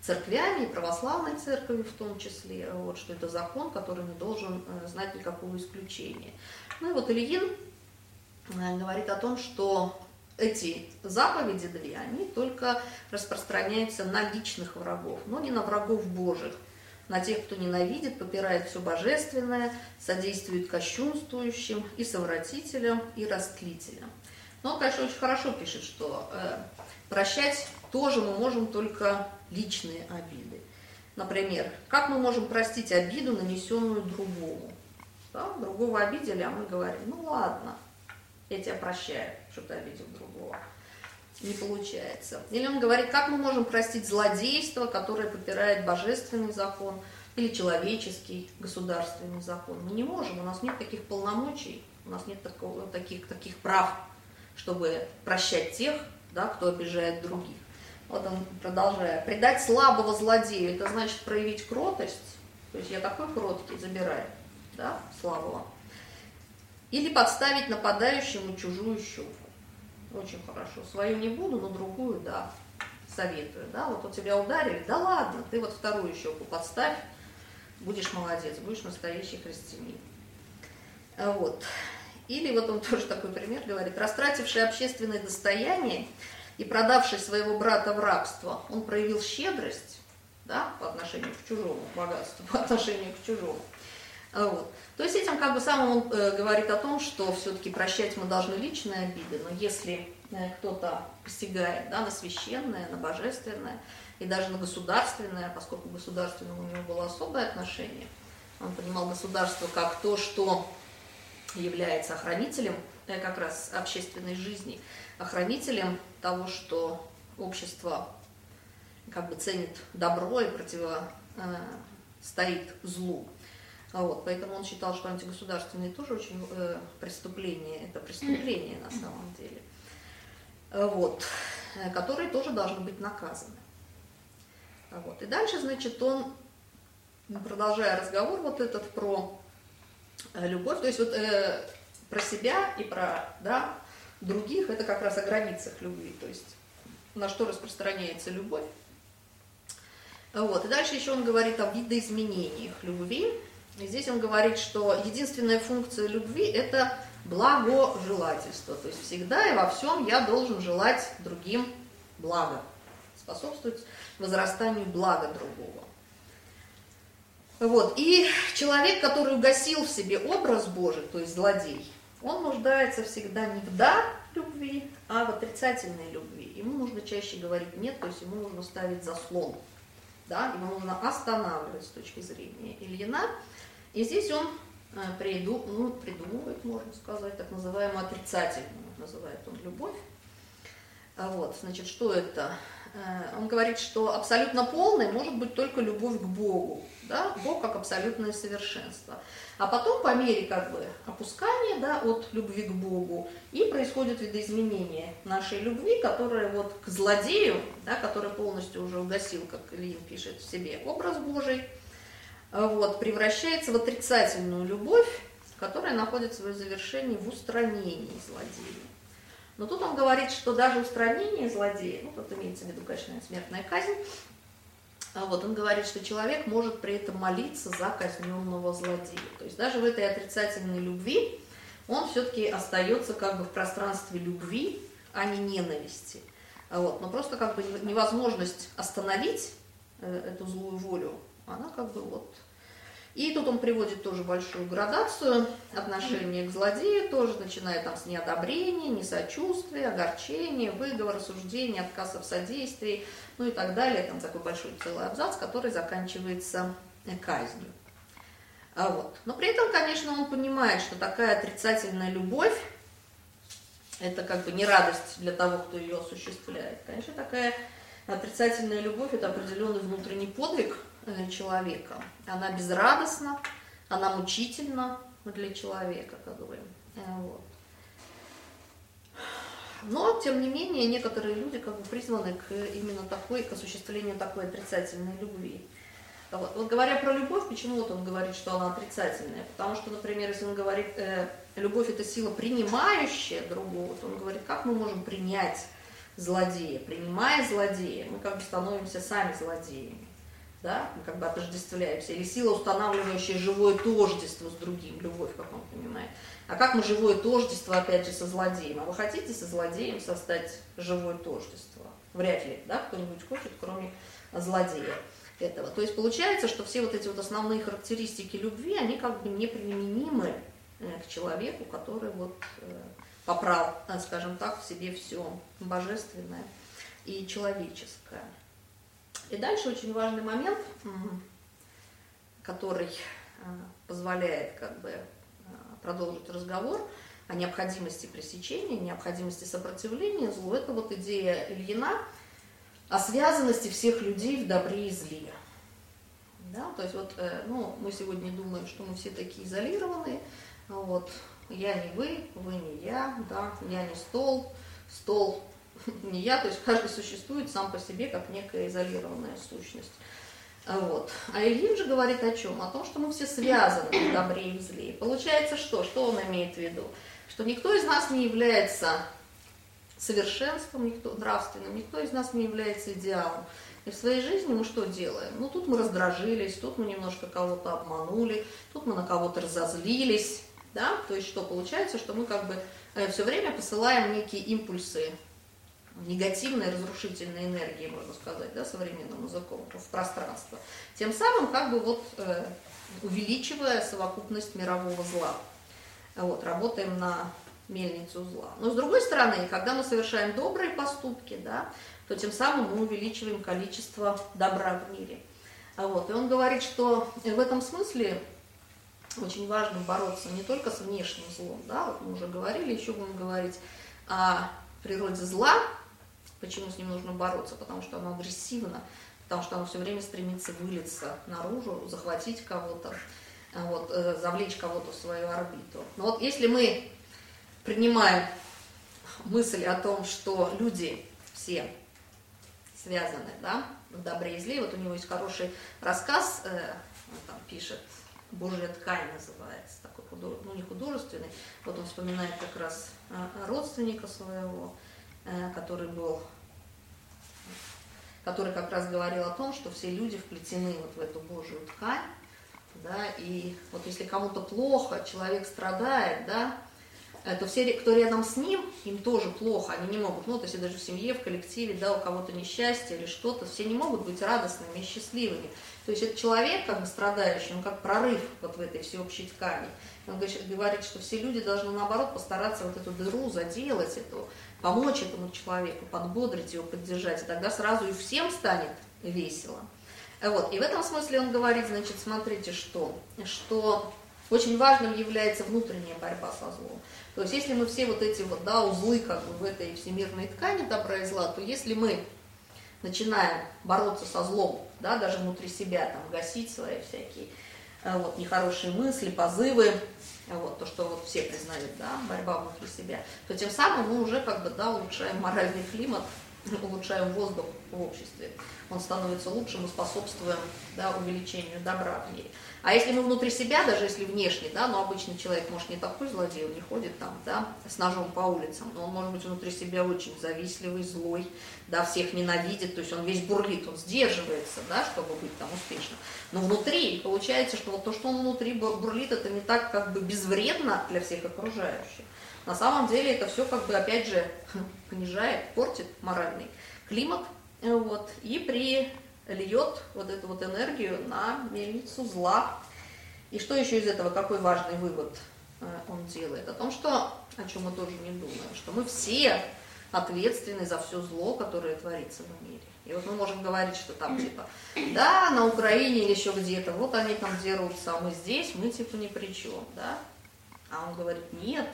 церквями, и православной церковью в том числе, вот, что это закон, который не должен э, знать никакого исключения. Ну и вот Ильин э, говорит о том, что эти заповеди две, они только распространяются на личных врагов, но не на врагов Божьих, на тех, кто ненавидит, попирает все божественное, содействует кощунствующим и совратителям, и растлителям. Но он, конечно, очень хорошо пишет, что э, прощать тоже мы можем только личные обиды. Например, как мы можем простить обиду, нанесенную другому? Да, другого обидели, а мы говорим, ну ладно, я тебя прощаю, что ты обидел другого. Не получается. Или он говорит, как мы можем простить злодейство, которое попирает божественный закон или человеческий государственный закон. Мы не можем, у нас нет таких полномочий, у нас нет такого, таких, таких прав, чтобы прощать тех, да, кто обижает других. Вот он продолжает. Предать слабого злодею, это значит проявить кротость. То есть я такой кроткий, забираю, да, слабого. Или подставить нападающему чужую щеку. Очень хорошо. Свою не буду, но другую, да, советую. Да, вот у тебя ударили, да ладно, ты вот вторую щеку подставь, будешь молодец, будешь настоящий христианин. Вот. Или вот он <laughs> тоже такой пример говорит, растративший общественное достояние и продавший своего брата в рабство, он проявил щедрость да, по отношению к чужому богатству, <laughs> по отношению к чужому. Вот. То есть этим как бы самым он э, говорит о том, что все-таки прощать мы должны личные обиды, но если э, кто-то посягает да, на священное, на божественное и даже на государственное, поскольку государственному у него было особое отношение. Он понимал государство как то, что является охранителем э, как раз общественной жизни, охранителем того, что общество как бы ценит добро и противостоит злу. А вот, поэтому он считал, что антигосударственные тоже очень э, преступление, это преступление на самом деле, э, вот, э, которые тоже должны быть наказаны. Вот. И дальше, значит, он, продолжая разговор вот этот про э, любовь, то есть вот э, про себя и про да, других, это как раз о границах любви, то есть на что распространяется любовь. Вот. И дальше еще он говорит о видоизменениях любви, и здесь он говорит, что единственная функция любви – это благожелательство. То есть всегда и во всем я должен желать другим блага, способствовать возрастанию блага другого. Вот. И человек, который угасил в себе образ Божий, то есть злодей, он нуждается всегда не в «да» любви, а в отрицательной любви. Ему нужно чаще говорить «нет», то есть ему нужно ставить заслон. Да? Ему нужно останавливать с точки зрения Ильина – и здесь он э, приду, ну, придумывает, можно сказать, так называемую отрицательную, называет он любовь. А вот, значит, что это? Э, он говорит, что абсолютно полной может быть только любовь к Богу, да, Бог как абсолютное совершенство. А потом по мере как бы опускания да, от любви к Богу и происходит видоизменение нашей любви, которая вот к злодею, да, который полностью уже угасил, как Ильин пишет в себе, образ Божий, вот, превращается в отрицательную любовь, которая находит свое завершение в устранении злодея. Но тут он говорит, что даже устранение злодея, ну тут имеется в виду, конечно, смертная казнь, а вот он говорит, что человек может при этом молиться за казненного злодея. То есть даже в этой отрицательной любви он все-таки остается как бы в пространстве любви, а не ненависти. Вот. Но просто как бы невозможность остановить э, эту злую волю она как бы вот... И тут он приводит тоже большую градацию отношения к злодею, тоже начиная там с неодобрения, несочувствия, огорчения, выговора, осуждения, отказа в содействии, ну и так далее. Там такой большой целый абзац, который заканчивается казнью. А вот. Но при этом, конечно, он понимает, что такая отрицательная любовь, это как бы не радость для того, кто ее осуществляет. Конечно, такая отрицательная любовь – это определенный внутренний подвиг, Э, человека. Она безрадостна, она мучительна для человека, как бы. Э, вот. Но, тем не менее, некоторые люди как бы призваны к именно такой, к осуществлению такой отрицательной любви. Вот. вот говоря про любовь, почему вот он говорит, что она отрицательная? Потому что, например, если он говорит, э, любовь это сила принимающая другого, то он говорит, как мы можем принять злодея? Принимая злодея, мы как бы становимся сами злодеями да, мы как бы отождествляемся, или сила, устанавливающая живое тождество с другим, любовь, как он понимает. А как мы живое тождество, опять же, со злодеем? А вы хотите со злодеем создать живое тождество? Вряд ли, да, кто-нибудь хочет, кроме злодея этого. То есть получается, что все вот эти вот основные характеристики любви, они как бы неприменимы э, к человеку, который вот э, попрал, э, скажем так, в себе все божественное и человеческое. И дальше очень важный момент, который э, позволяет как бы э, продолжить разговор о необходимости пресечения, необходимости сопротивления злу. Это вот идея Ильина о связанности всех людей в добре и зле. Да, то есть вот, э, ну, мы сегодня думаем, что мы все такие изолированные, вот, я не вы, вы не я, да, я не стол, стол <laughs> не я, то есть каждый существует сам по себе как некая изолированная сущность. Вот. А Ильин же говорит о чем? О том, что мы все связаны в добре и в зле. Получается что? Что он имеет в виду? Что никто из нас не является совершенством, никто, нравственным, никто из нас не является идеалом. И в своей жизни мы что делаем? Ну, тут мы раздражились, тут мы немножко кого-то обманули, тут мы на кого-то разозлились, да? То есть что получается, что мы как бы э, все время посылаем некие импульсы негативной разрушительной энергии, можно сказать, да, современным языком, в пространство. Тем самым как бы вот э, увеличивая совокупность мирового зла. Вот, работаем на мельницу зла. Но с другой стороны, когда мы совершаем добрые поступки, да, то тем самым мы увеличиваем количество добра в мире. Вот. И он говорит, что в этом смысле очень важно бороться не только с внешним злом, да, вот мы уже говорили, еще будем говорить о природе зла, почему с ним нужно бороться, потому что оно агрессивно, потому что оно все время стремится вылиться наружу, захватить кого-то, вот, э, завлечь кого-то в свою орбиту. Но вот если мы принимаем мысль о том, что люди все связаны, да, в добре и зле, вот у него есть хороший рассказ, э, он там пишет, Божья ткань называется, такой худож... ну не художественный, вот он вспоминает как раз э, родственника своего, э, который был который как раз говорил о том, что все люди вплетены вот в эту Божью ткань, да, и вот если кому-то плохо, человек страдает, да, э, то все, кто рядом с ним, им тоже плохо, они не могут, ну, то есть даже в семье, в коллективе, да, у кого-то несчастье или что-то, все не могут быть радостными и счастливыми. То есть этот человек, как бы страдающий, он как прорыв вот в этой всеобщей ткани. Он говорит, что все люди должны, наоборот, постараться вот эту дыру заделать, эту, помочь этому человеку, подбодрить его, поддержать, и тогда сразу и всем станет весело. Вот. И в этом смысле он говорит, значит, смотрите, что, что очень важным является внутренняя борьба со злом. То есть если мы все вот эти вот, да, узлы как бы в этой всемирной ткани добра и зла, то если мы начинаем бороться со злом, да, даже внутри себя, там, гасить свои всякие э, вот, нехорошие мысли, позывы, вот, то, что вот все признают, да, борьба внутри себя, то тем самым мы уже как бы, да, улучшаем моральный климат, <laughs> улучшаем воздух в обществе. Он становится лучше, мы способствуем да, увеличению добра в мире. А если мы внутри себя, даже если внешне, да, но обычный человек, может, не такой злодей, он не ходит там, да, с ножом по улицам, но он может быть внутри себя очень завистливый, злой, да, всех ненавидит, то есть он весь бурлит, он сдерживается, да, чтобы быть там успешным. Но внутри получается, что вот то, что он внутри бурлит, это не так как бы безвредно для всех окружающих. На самом деле это все как бы опять же <laughs> понижает, портит моральный климат, вот, и прильет вот эту вот энергию на мельницу зла. И что еще из этого, какой важный вывод э, он делает? О том, что, о чем мы тоже не думаем, что мы все ответственны за все зло, которое творится в мире. И вот мы можем говорить, что там типа, да, на Украине или еще где-то, вот они там дерутся, а мы здесь, мы типа ни при чем, да? А он говорит, нет,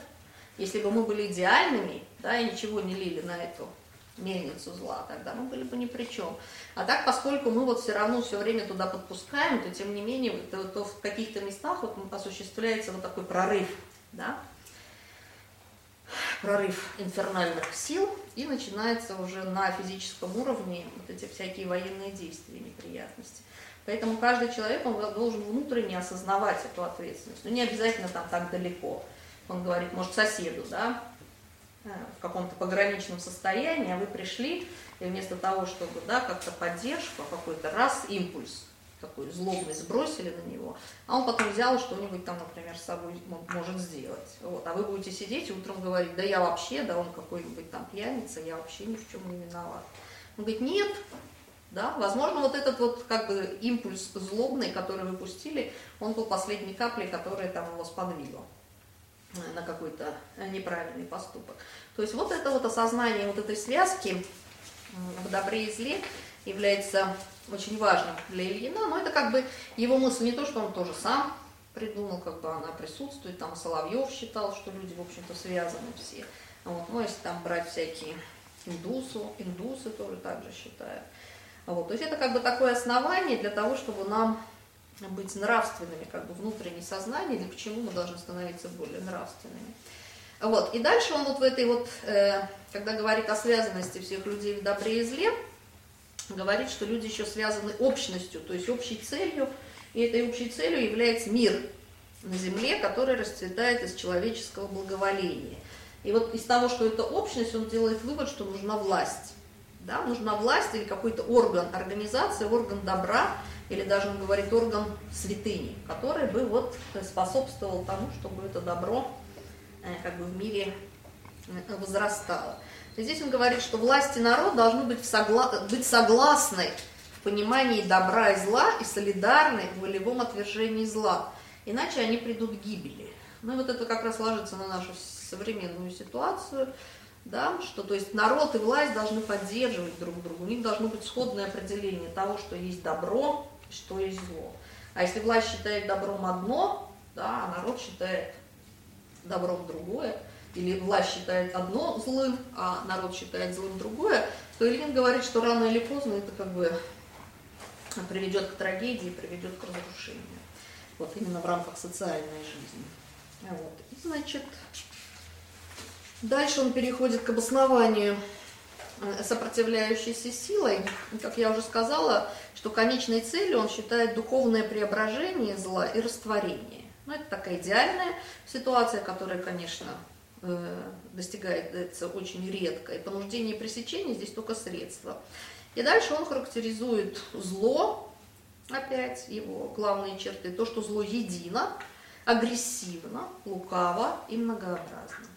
если бы мы были идеальными, да, и ничего не лили на эту мельницу зла, тогда мы были бы ни при чем. А так, поскольку мы вот все равно все время туда подпускаем, то тем не менее, то, то в каких-то местах вот осуществляется вот такой прорыв, да, прорыв инфернальных сил, и начинается уже на физическом уровне вот эти всякие военные действия, неприятности. Поэтому каждый человек, он должен внутренне осознавать эту ответственность. Ну, не обязательно там так далеко. Он говорит, может, соседу, да, э, в каком-то пограничном состоянии, а вы пришли, и вместо того, чтобы, да, как-то поддержку, а какой-то раз импульс, такой злобный сбросили на него, а он потом взял что-нибудь там, например, с собой может сделать. Вот. А вы будете сидеть и утром говорить, да я вообще, да он какой-нибудь там пьяница, я вообще ни в чем не виноват. Он говорит, нет, да, возможно, вот этот вот как бы импульс злобный, который вы пустили, он был последней каплей, которая там его сподвигла на какой-то неправильный поступок. То есть вот это вот осознание вот этой связки в добре и зле является очень важным для Ильина, но это как бы его мысль не то, что он тоже сам придумал, как бы она присутствует, там Соловьев считал, что люди, в общем-то, связаны все. Вот. Ну, если там брать всякие индусу, индусы тоже так же считают. Вот. То есть это как бы такое основание для того, чтобы нам быть нравственными, как бы внутреннее сознание, или почему мы должны становиться более нравственными. Вот. И дальше он вот в этой вот, э, когда говорит о связанности всех людей в добре и зле, говорит, что люди еще связаны общностью, то есть общей целью, и этой общей целью является мир на земле, который расцветает из человеческого благоволения. И вот из того, что это общность, он делает вывод, что нужна власть. Да? Нужна власть или какой-то орган, организация, орган добра, или даже он говорит орган святыни, который бы вот способствовал тому, чтобы это добро э, как бы в мире э, возрастало. И здесь он говорит, что власти народ должны быть, согла... быть согласны в понимании добра и зла и солидарны в волевом отвержении зла, иначе они придут к гибели. Ну и вот это как раз ложится на нашу современную ситуацию, да, что то есть народ и власть должны поддерживать друг друга, у них должно быть сходное определение того, что есть добро, что есть зло. А если власть считает добром одно, да, а народ считает добром другое, или власть считает одно злым, а народ считает злым другое, то Ильин говорит, что рано или поздно это как бы приведет к трагедии, приведет к разрушению. Вот именно в рамках социальной жизни. Вот. И, значит, дальше он переходит к обоснованию э, сопротивляющейся силой. Как я уже сказала, что конечной целью он считает духовное преображение зла и растворение. Ну, это такая идеальная ситуация, которая, конечно, достигается очень редко. И понуждение и пресечение здесь только средства. И дальше он характеризует зло, опять его главные черты, то, что зло едино, агрессивно, лукаво и многообразно.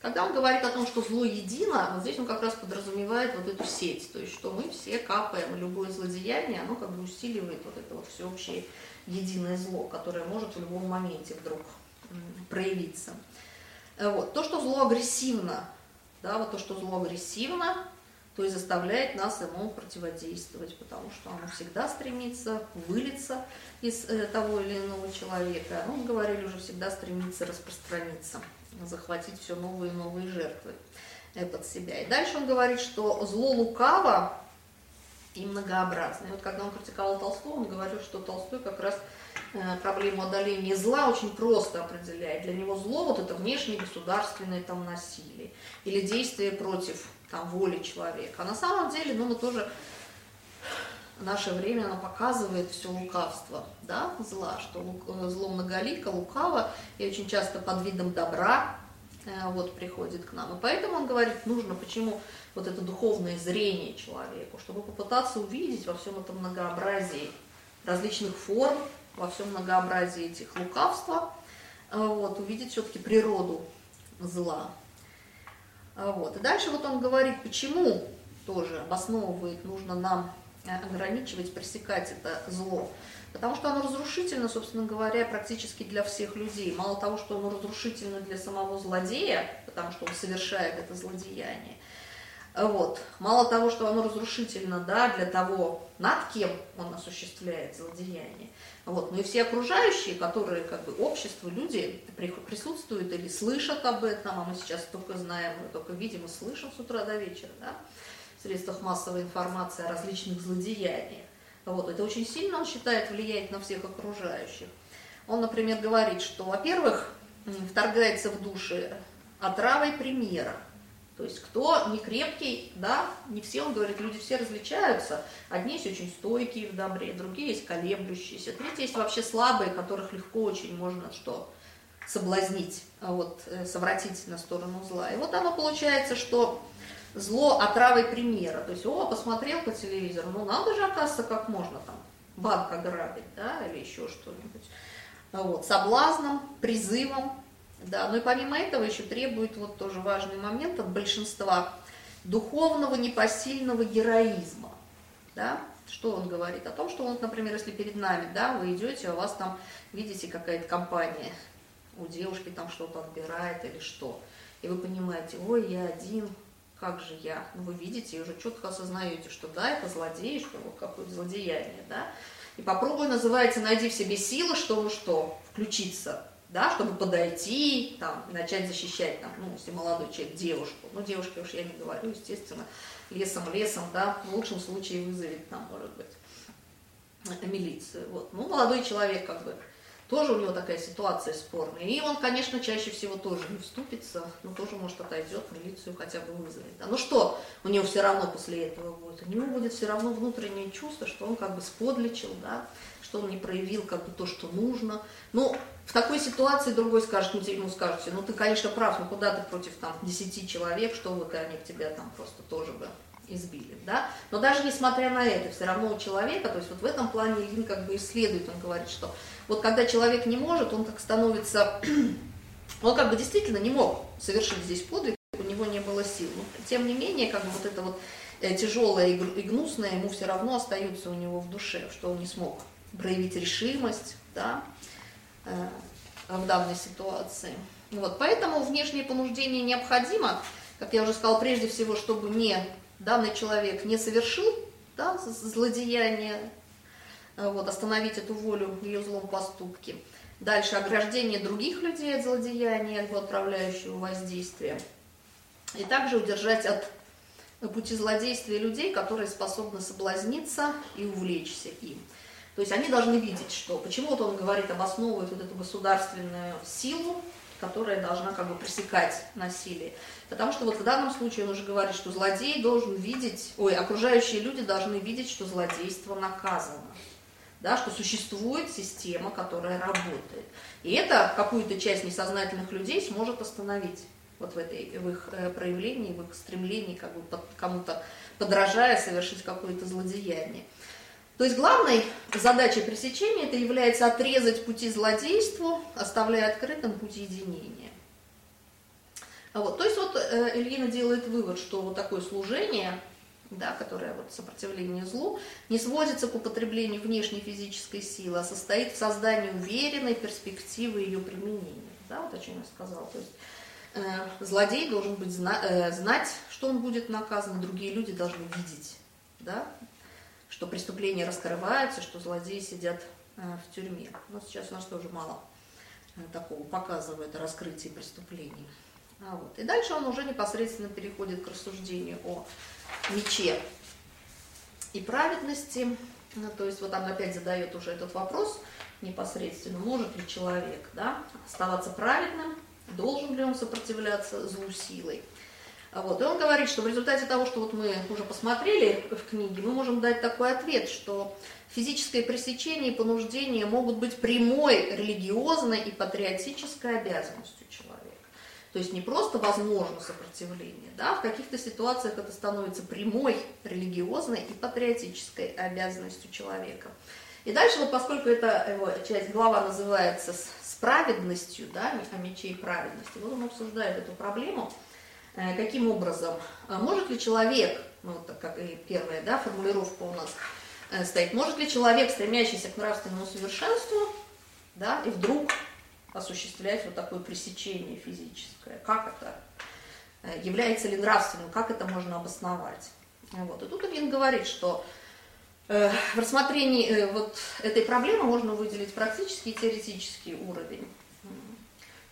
Когда он говорит о том, что зло едино, вот здесь он как раз подразумевает вот эту сеть, то есть что мы все капаем, любое злодеяние, оно как бы усиливает вот это вот всеобщее единое зло, которое может в любом моменте вдруг проявиться. Вот. То, что зло агрессивно, да, вот то, что зло агрессивно, то есть заставляет нас ему противодействовать, потому что оно всегда стремится вылиться из э, того или иного человека. Ну, говорили уже, всегда стремится распространиться, захватить все новые и новые жертвы э, под себя. И дальше он говорит, что зло лукаво и многообразно. И вот когда он критиковал Толстого, он говорил, что Толстой как раз э, проблему одоления зла очень просто определяет. Для него зло вот это внешнее государственное там насилие или действие против там, воли человека. А на самом деле, ну, мы тоже, наше время, оно показывает все лукавство, да, зла, что э, зло многолико, лукаво, и очень часто под видом добра э, вот приходит к нам. И поэтому он говорит, нужно почему вот это духовное зрение человеку, чтобы попытаться увидеть во всем этом многообразии различных форм, во всем многообразии этих лукавства, э, вот, увидеть все-таки природу зла. А, вот. И дальше вот он говорит, почему тоже обосновывает, нужно нам э, ограничивать, пресекать это зло. Потому что оно разрушительно, собственно говоря, практически для всех людей. Мало того, что оно разрушительно для самого злодея, потому что он совершает это злодеяние, вот. Мало того, что оно разрушительно да, для того, над кем он осуществляет злодеяние, вот. Но и все окружающие, которые, как бы, общество, люди присутствуют или слышат об этом, а мы сейчас только знаем, мы только видим и слышим с утра до вечера, да, в средствах массовой информации о различных злодеяниях. Вот. Это очень сильно, он считает, влияет на всех окружающих. Он, например, говорит, что, во-первых, вторгается в души отравой примера. То есть кто не крепкий, да, не все, он говорит, люди все различаются. Одни есть очень стойкие в добре, другие есть колеблющиеся, третьи есть вообще слабые, которых легко очень можно что соблазнить, а вот, э, совратить на сторону зла. И вот оно получается, что зло отравой примера. То есть, о, посмотрел по телевизору, ну надо же, оказывается, как можно там банк ограбить, да, или еще что-нибудь. Вот, соблазном, призывом, да, ну и помимо этого еще требует вот тоже важный момент от большинства духовного непосильного героизма. Да? Что он говорит? О том, что вот, например, если перед нами, да, вы идете, а у вас там, видите, какая-то компания, у девушки там что-то отбирает или что, и вы понимаете, ой, я один, как же я? Ну, вы видите и уже четко осознаете, что да, это злодей, что вот какое-то злодеяние, да? И попробуй, называется, найди в себе силы, чтобы что? Включиться да, чтобы подойти, там, начать защищать, там, ну, если молодой человек, девушку, ну, девушке уж я не говорю, естественно, лесом-лесом, да, в лучшем случае вызовет, там, может быть, милицию, вот, ну, молодой человек, как бы, тоже у него такая ситуация спорная. И он, конечно, чаще всего тоже не вступится, но тоже, может, отойдет, милицию хотя бы вызовет. Да. Ну что, у него все равно после этого будет? У него будет все равно внутреннее чувство, что он как бы сподличил, да, что он не проявил как бы то, что нужно. Ну, в такой ситуации другой скажет, ну, ему скажете, ну, ты, конечно, прав, но куда ты против там 10 человек, что вот они тебя там просто тоже бы избили, да, но даже несмотря на это, все равно у человека, то есть вот в этом плане Ильин как бы исследует, он говорит, что вот когда человек не может, он так становится, <clears throat> он как бы действительно не мог совершить здесь подвиг, у него не было сил, но тем не менее, как бы вот это вот э, тяжелое и гнусное ему все равно остается у него в душе, что он не смог проявить решимость, да, э, в данной ситуации. Вот, поэтому внешнее понуждение необходимо, как я уже сказала, прежде всего, чтобы не данный человек не совершил да, злодеяние, э, вот, остановить эту волю в ее злом поступке. Дальше ограждение других людей от злодеяния, от отправляющего воздействия. И также удержать от пути злодействия людей, которые способны соблазниться и увлечься им. То есть они должны видеть, что почему-то он говорит, обосновывает вот эту государственную силу, которая должна как бы пресекать насилие. Потому что вот в данном случае он уже говорит, что злодей должен видеть, ой, окружающие люди должны видеть, что злодейство наказано. Да, что существует система, которая работает. И это какую-то часть несознательных людей сможет остановить вот в, этой, в их э, проявлении, в их стремлении как бы под, кому-то подражая совершить какое-то злодеяние. То есть главной задачей пресечения это является отрезать пути злодейству, оставляя открытым путь единения. А вот, то есть вот э, Ильина делает вывод, что вот такое служение, да, которое вот сопротивление злу, не сводится к употреблению внешней физической силы, а состоит в создании уверенной перспективы ее применения. Да, вот о чем я сказала. То есть э, злодей должен быть зна э, знать, что он будет наказан, другие люди должны видеть, да, что преступления раскрываются, что злодеи сидят э, в тюрьме. Но сейчас у нас тоже мало э, такого показывает о раскрытии преступлений. А вот. И дальше он уже непосредственно переходит к рассуждению о мече и праведности. Ну, то есть вот он опять задает уже этот вопрос непосредственно, может ли человек да, оставаться праведным, должен ли он сопротивляться злу силой. Вот. И он говорит, что в результате того, что вот мы уже посмотрели в книге, мы можем дать такой ответ, что физическое пресечение и понуждение могут быть прямой религиозной и патриотической обязанностью человека. То есть не просто возможно сопротивление, да, в каких-то ситуациях это становится прямой религиозной и патриотической обязанностью человека. И дальше, вот поскольку эта его часть глава называется с праведностью, да, о мече и праведности, вот он обсуждает эту проблему – каким образом? А может ли человек, ну, вот как и первая да, формулировка у нас э, стоит, может ли человек, стремящийся к нравственному совершенству, да, и вдруг осуществлять вот такое пресечение физическое? Как это? Э, является ли нравственным? Как это можно обосновать? Вот. И тут Ильин говорит, что в рассмотрении вот этой проблемы можно выделить практический и теоретический уровень.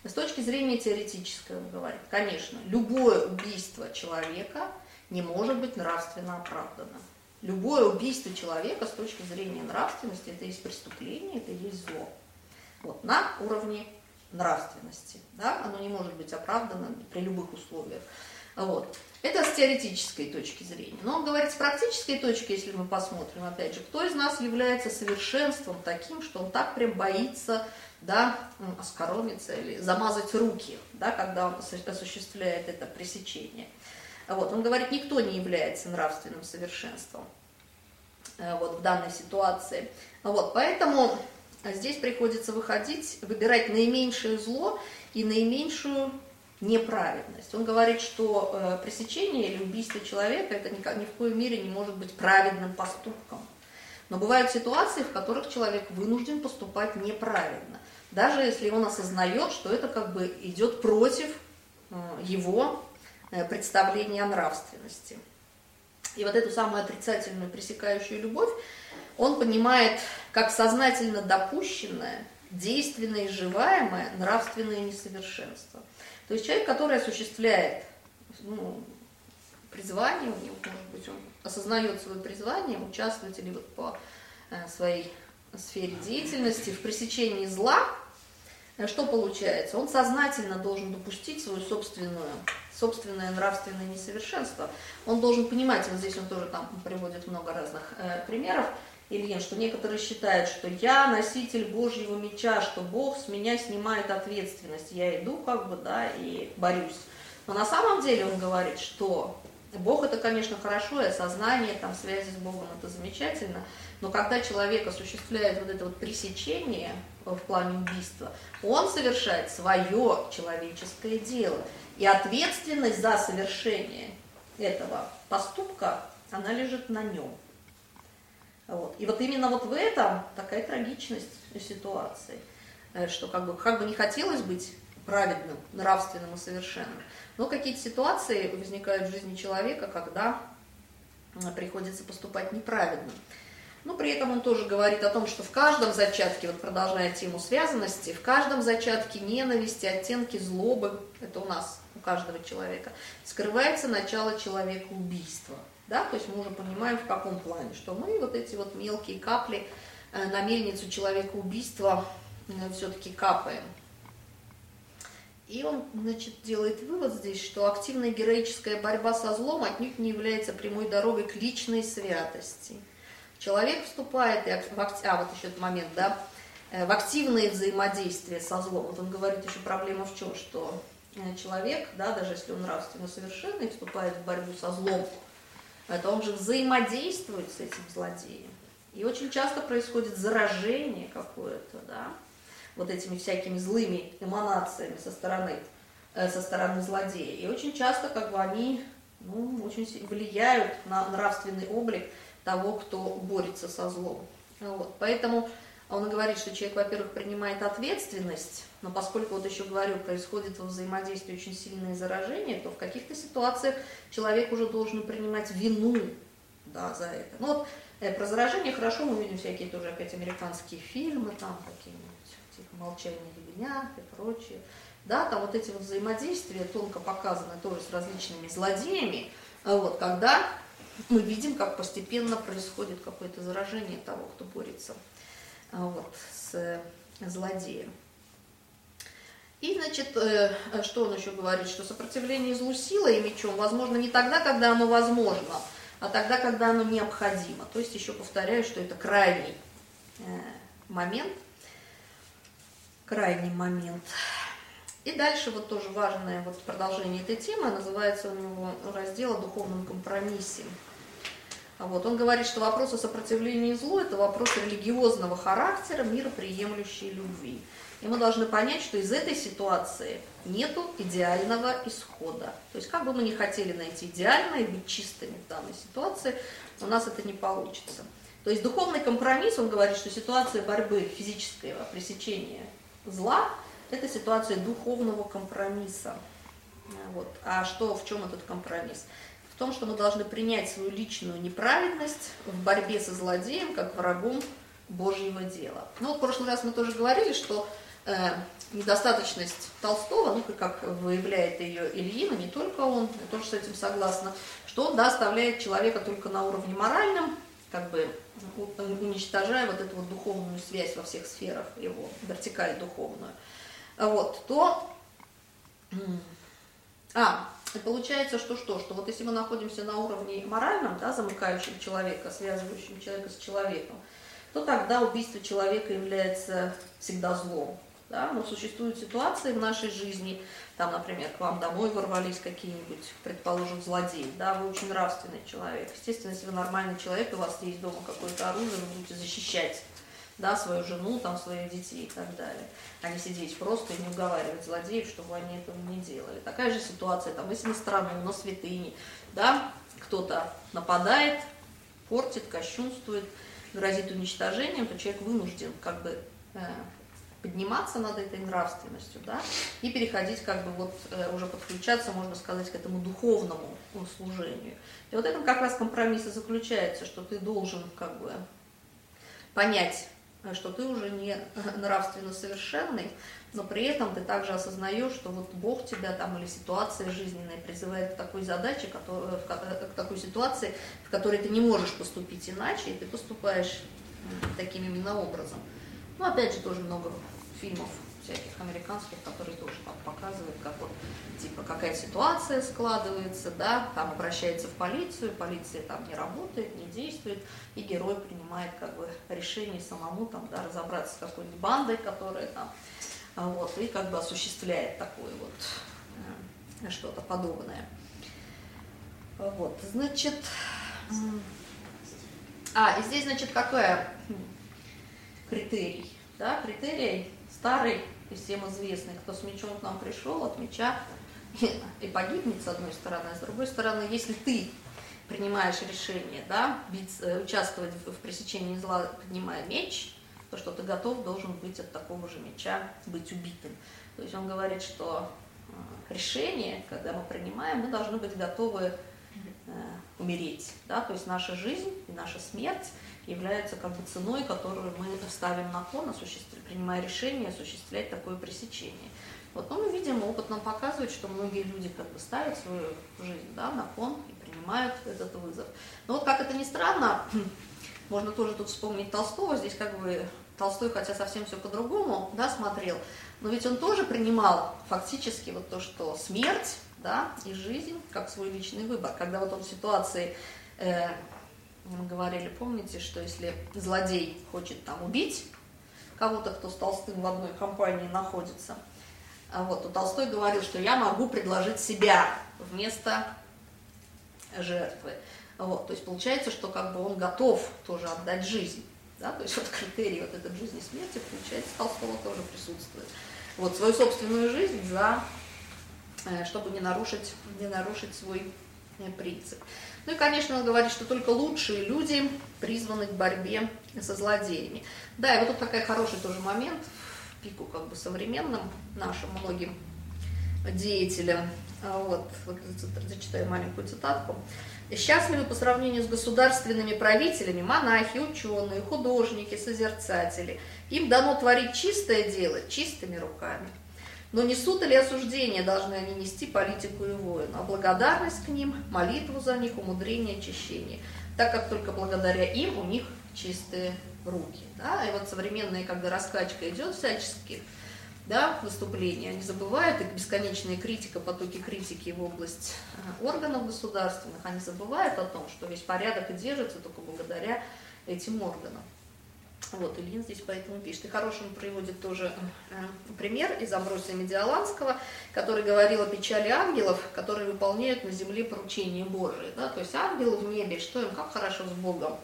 С точки зрения теоретической, он говорит, конечно, любое убийство человека не может быть нравственно оправдано. Любое убийство человека с точки зрения нравственности это есть преступление, это есть зло. Вот, на уровне нравственности. Да? Оно не может быть оправдано при любых условиях. Вот. Это с теоретической точки зрения. Но он говорит, с практической точки, если мы посмотрим, опять же, кто из нас является совершенством таким, что он так прям боится да, оскоромиться или замазать руки, да, когда он осуществляет это пресечение. Вот, он говорит, никто не является нравственным совершенством э, вот, в данной ситуации. Вот, поэтому здесь приходится выходить, выбирать наименьшее зло и наименьшую неправедность. Он говорит, что э, пресечение или убийство человека это ни, ни в коем мере не может быть праведным поступком. Но бывают ситуации, в которых человек вынужден поступать неправильно даже если он осознает, что это как бы идет против э, его э, представления о нравственности. И вот эту самую отрицательную пресекающую любовь он понимает как сознательно допущенное, действенное и живаемое нравственное несовершенство. То есть человек, который осуществляет ну, призвание, у него, может быть, он осознает свое призвание, участвовать или вот по э, своей сфере деятельности в пресечении зла, что получается? Он сознательно должен допустить свою собственную, собственное нравственное несовершенство. Он должен понимать, вот здесь он тоже там приводит много разных э, примеров, Ильин, что некоторые считают, что я носитель Божьего меча, что Бог с меня снимает ответственность. Я иду как бы, да, и борюсь. Но на самом деле он говорит, что Бог это, конечно, хорошо, и осознание, там, связи с Богом это замечательно, но когда человек осуществляет вот это вот пресечение в плане убийства, он совершает свое человеческое дело. И ответственность за совершение этого поступка, она лежит на нем. Вот. И вот именно вот в этом такая трагичность ситуации, э, что как бы, как бы не хотелось быть праведным, нравственным и совершенным. Но какие-то ситуации возникают в жизни человека, когда приходится поступать неправедно. Но при этом он тоже говорит о том, что в каждом зачатке, вот продолжая тему связанности, в каждом зачатке ненависти, оттенки злобы, это у нас, у каждого человека, скрывается начало человека убийства. Да? То есть мы уже понимаем, в каком плане, что мы вот эти вот мелкие капли э, на мельницу человека убийства э, все-таки капаем. И он, значит, делает вывод здесь, что активная героическая борьба со злом отнюдь не является прямой дорогой к личной святости. Человек вступает, в, а вот еще этот момент, да, э, в активное взаимодействие со злом. Вот он говорит еще проблема в чем, что человек, да, даже если он нравственно совершенный, вступает в борьбу со злом, это он же взаимодействует с этим злодеем. И очень часто происходит заражение какое-то, да, вот этими всякими злыми эманациями со стороны, э, со стороны злодея. И очень часто как бы они ну, очень влияют на нравственный облик того, кто борется со злом. Вот. Поэтому он говорит, что человек, во-первых, принимает ответственность, но поскольку, вот еще говорю, происходит во взаимодействии очень сильное заражение, то в каких-то ситуациях человек уже должен принимать вину да, за это. Ну вот э, про заражение хорошо мы видим всякие тоже опять американские фильмы, там какие-нибудь, типа «Молчание ягнят» и прочее. Да, там вот эти вот взаимодействия тонко показаны тоже с различными злодеями, вот, когда мы видим, как постепенно происходит какое-то заражение того, кто борется а, вот, с э, злодеем. И, значит, э, что он еще говорит, что сопротивление злу силой и мечом возможно не тогда, когда оно возможно, а тогда, когда оно необходимо. То есть, еще повторяю, что это крайний э, момент, крайний момент. И дальше вот тоже важное вот продолжение этой темы, называется у него раздел о духовном компромиссе. Вот. Он говорит, что вопрос о сопротивлении злу – это вопрос религиозного характера, мироприемлющей любви. И мы должны понять, что из этой ситуации нету идеального исхода. То есть как бы мы ни хотели найти идеальное и быть чистыми в данной ситуации, у нас это не получится. То есть духовный компромисс, он говорит, что ситуация борьбы физического пресечения зла – это ситуация духовного компромисса. Вот. А что, в чем этот компромисс? В том, что мы должны принять свою личную неправедность в борьбе со злодеем, как врагом Божьего дела. Ну, вот в прошлый раз мы тоже говорили, что э, недостаточность Толстого, ну, как выявляет ее Ильина, не только он, я тоже с этим согласна, что он да, оставляет человека только на уровне моральном, как бы уничтожая вот эту вот духовную связь во всех сферах его, вертикаль духовную. Вот, то... А, и получается, что что? Что вот если мы находимся на уровне моральном, да, замыкающем человека, связывающем человека с человеком, то тогда убийство человека является всегда злом. Да? Но существуют ситуации в нашей жизни, там, например, к вам домой ворвались какие-нибудь, предположим, злодеи, да, вы очень нравственный человек. Естественно, если вы нормальный человек, у вас есть дома какое-то оружие, вы будете защищать да, свою жену, там, своих детей и так далее, а не сидеть просто и не уговаривать злодеев, чтобы они этого не делали. Такая же ситуация, там, если на страну, на святыни, да, кто-то нападает, портит, кощунствует, грозит уничтожением, то человек вынужден как бы э, подниматься над этой нравственностью, да, и переходить как бы вот э, уже подключаться, можно сказать, к этому духовному служению. И вот этом как раз компромисс и заключается, что ты должен как бы понять что ты уже не нравственно совершенный, но при этом ты также осознаешь, что вот Бог тебя там или ситуация жизненная призывает к такой задаче, которая, к такой ситуации, в которой ты не можешь поступить иначе, и ты поступаешь таким именно образом. Ну, опять же, тоже много фильмов всяких американских, которые тоже там показывают, как вот, типа, какая ситуация складывается, да, там обращается в полицию, полиция там не работает, не действует, и герой принимает, как бы, решение самому, там, да, разобраться с какой-нибудь бандой, которая там, а вот, и как бы осуществляет такое вот э, что-то подобное. Вот, значит, а, и здесь, значит, какой критерий? Да, критерий старый и всем известный, кто с мечом к нам пришел, от меча <laughs> и погибнет с одной стороны, а с другой стороны, если ты принимаешь решение, да, э, участвовать в, в пресечении зла, поднимая меч, то, что ты готов должен быть от такого же меча, быть убитым. То есть он говорит, что э, решение, когда мы принимаем, мы должны быть готовы э, умереть. Да? То есть наша жизнь и наша смерть являются как бы ценой, которую мы ставим на кон, принимая решение осуществлять такое пресечение. Вот, но мы видим, опыт нам показывает, что многие люди как бы ставят свою жизнь да, на кон и принимают этот вызов. Но вот как это ни странно, <clears throat> можно тоже тут вспомнить Толстого, здесь как бы Толстой, хотя совсем все по-другому, да, смотрел, но ведь он тоже принимал фактически вот то, что смерть, да, и жизнь как свой личный выбор. Когда вот он в ситуации, э, мы говорили, помните, что если злодей хочет там убить кого-то, кто с Толстым в одной компании находится, а вот, то Толстой говорил, что я могу предложить себя вместо жертвы. Вот, то есть получается, что как бы он готов тоже отдать жизнь. Да? То есть вот критерий вот этой жизни и смерти, получается, Толстого тоже присутствует. Вот свою собственную жизнь за, э, чтобы не нарушить, не нарушить свой э, принцип. Ну и, конечно, он говорит, что только лучшие люди призваны к борьбе со злодеями. Да, и вот тут такой хороший тоже момент, в пику как бы современным нашим многим деятелям. А вот, вот зачитаю маленькую цитатку. Счастливы по сравнению с государственными правителями монахи, ученые, художники, созерцатели. Им дано творить чистое дело чистыми руками. Но несут или осуждение должны они нести политику и воину, а благодарность к ним, молитву за них, умудрение, очищение, так как только благодаря им у них чистые руки. Да? И вот современная, когда раскачка идет всяческих да, выступления, они забывают, и бесконечная критика, потоки критики в область э, органов государственных, они забывают о том, что весь порядок и держится только благодаря этим органам. Вот, Ильин здесь поэтому пишет. И хороший он приводит тоже э, пример из Амбросия Медиаланского, который говорил о печали ангелов, которые выполняют на земле поручения Божие. Да? То есть ангелы в небе, что им, как хорошо с Богом.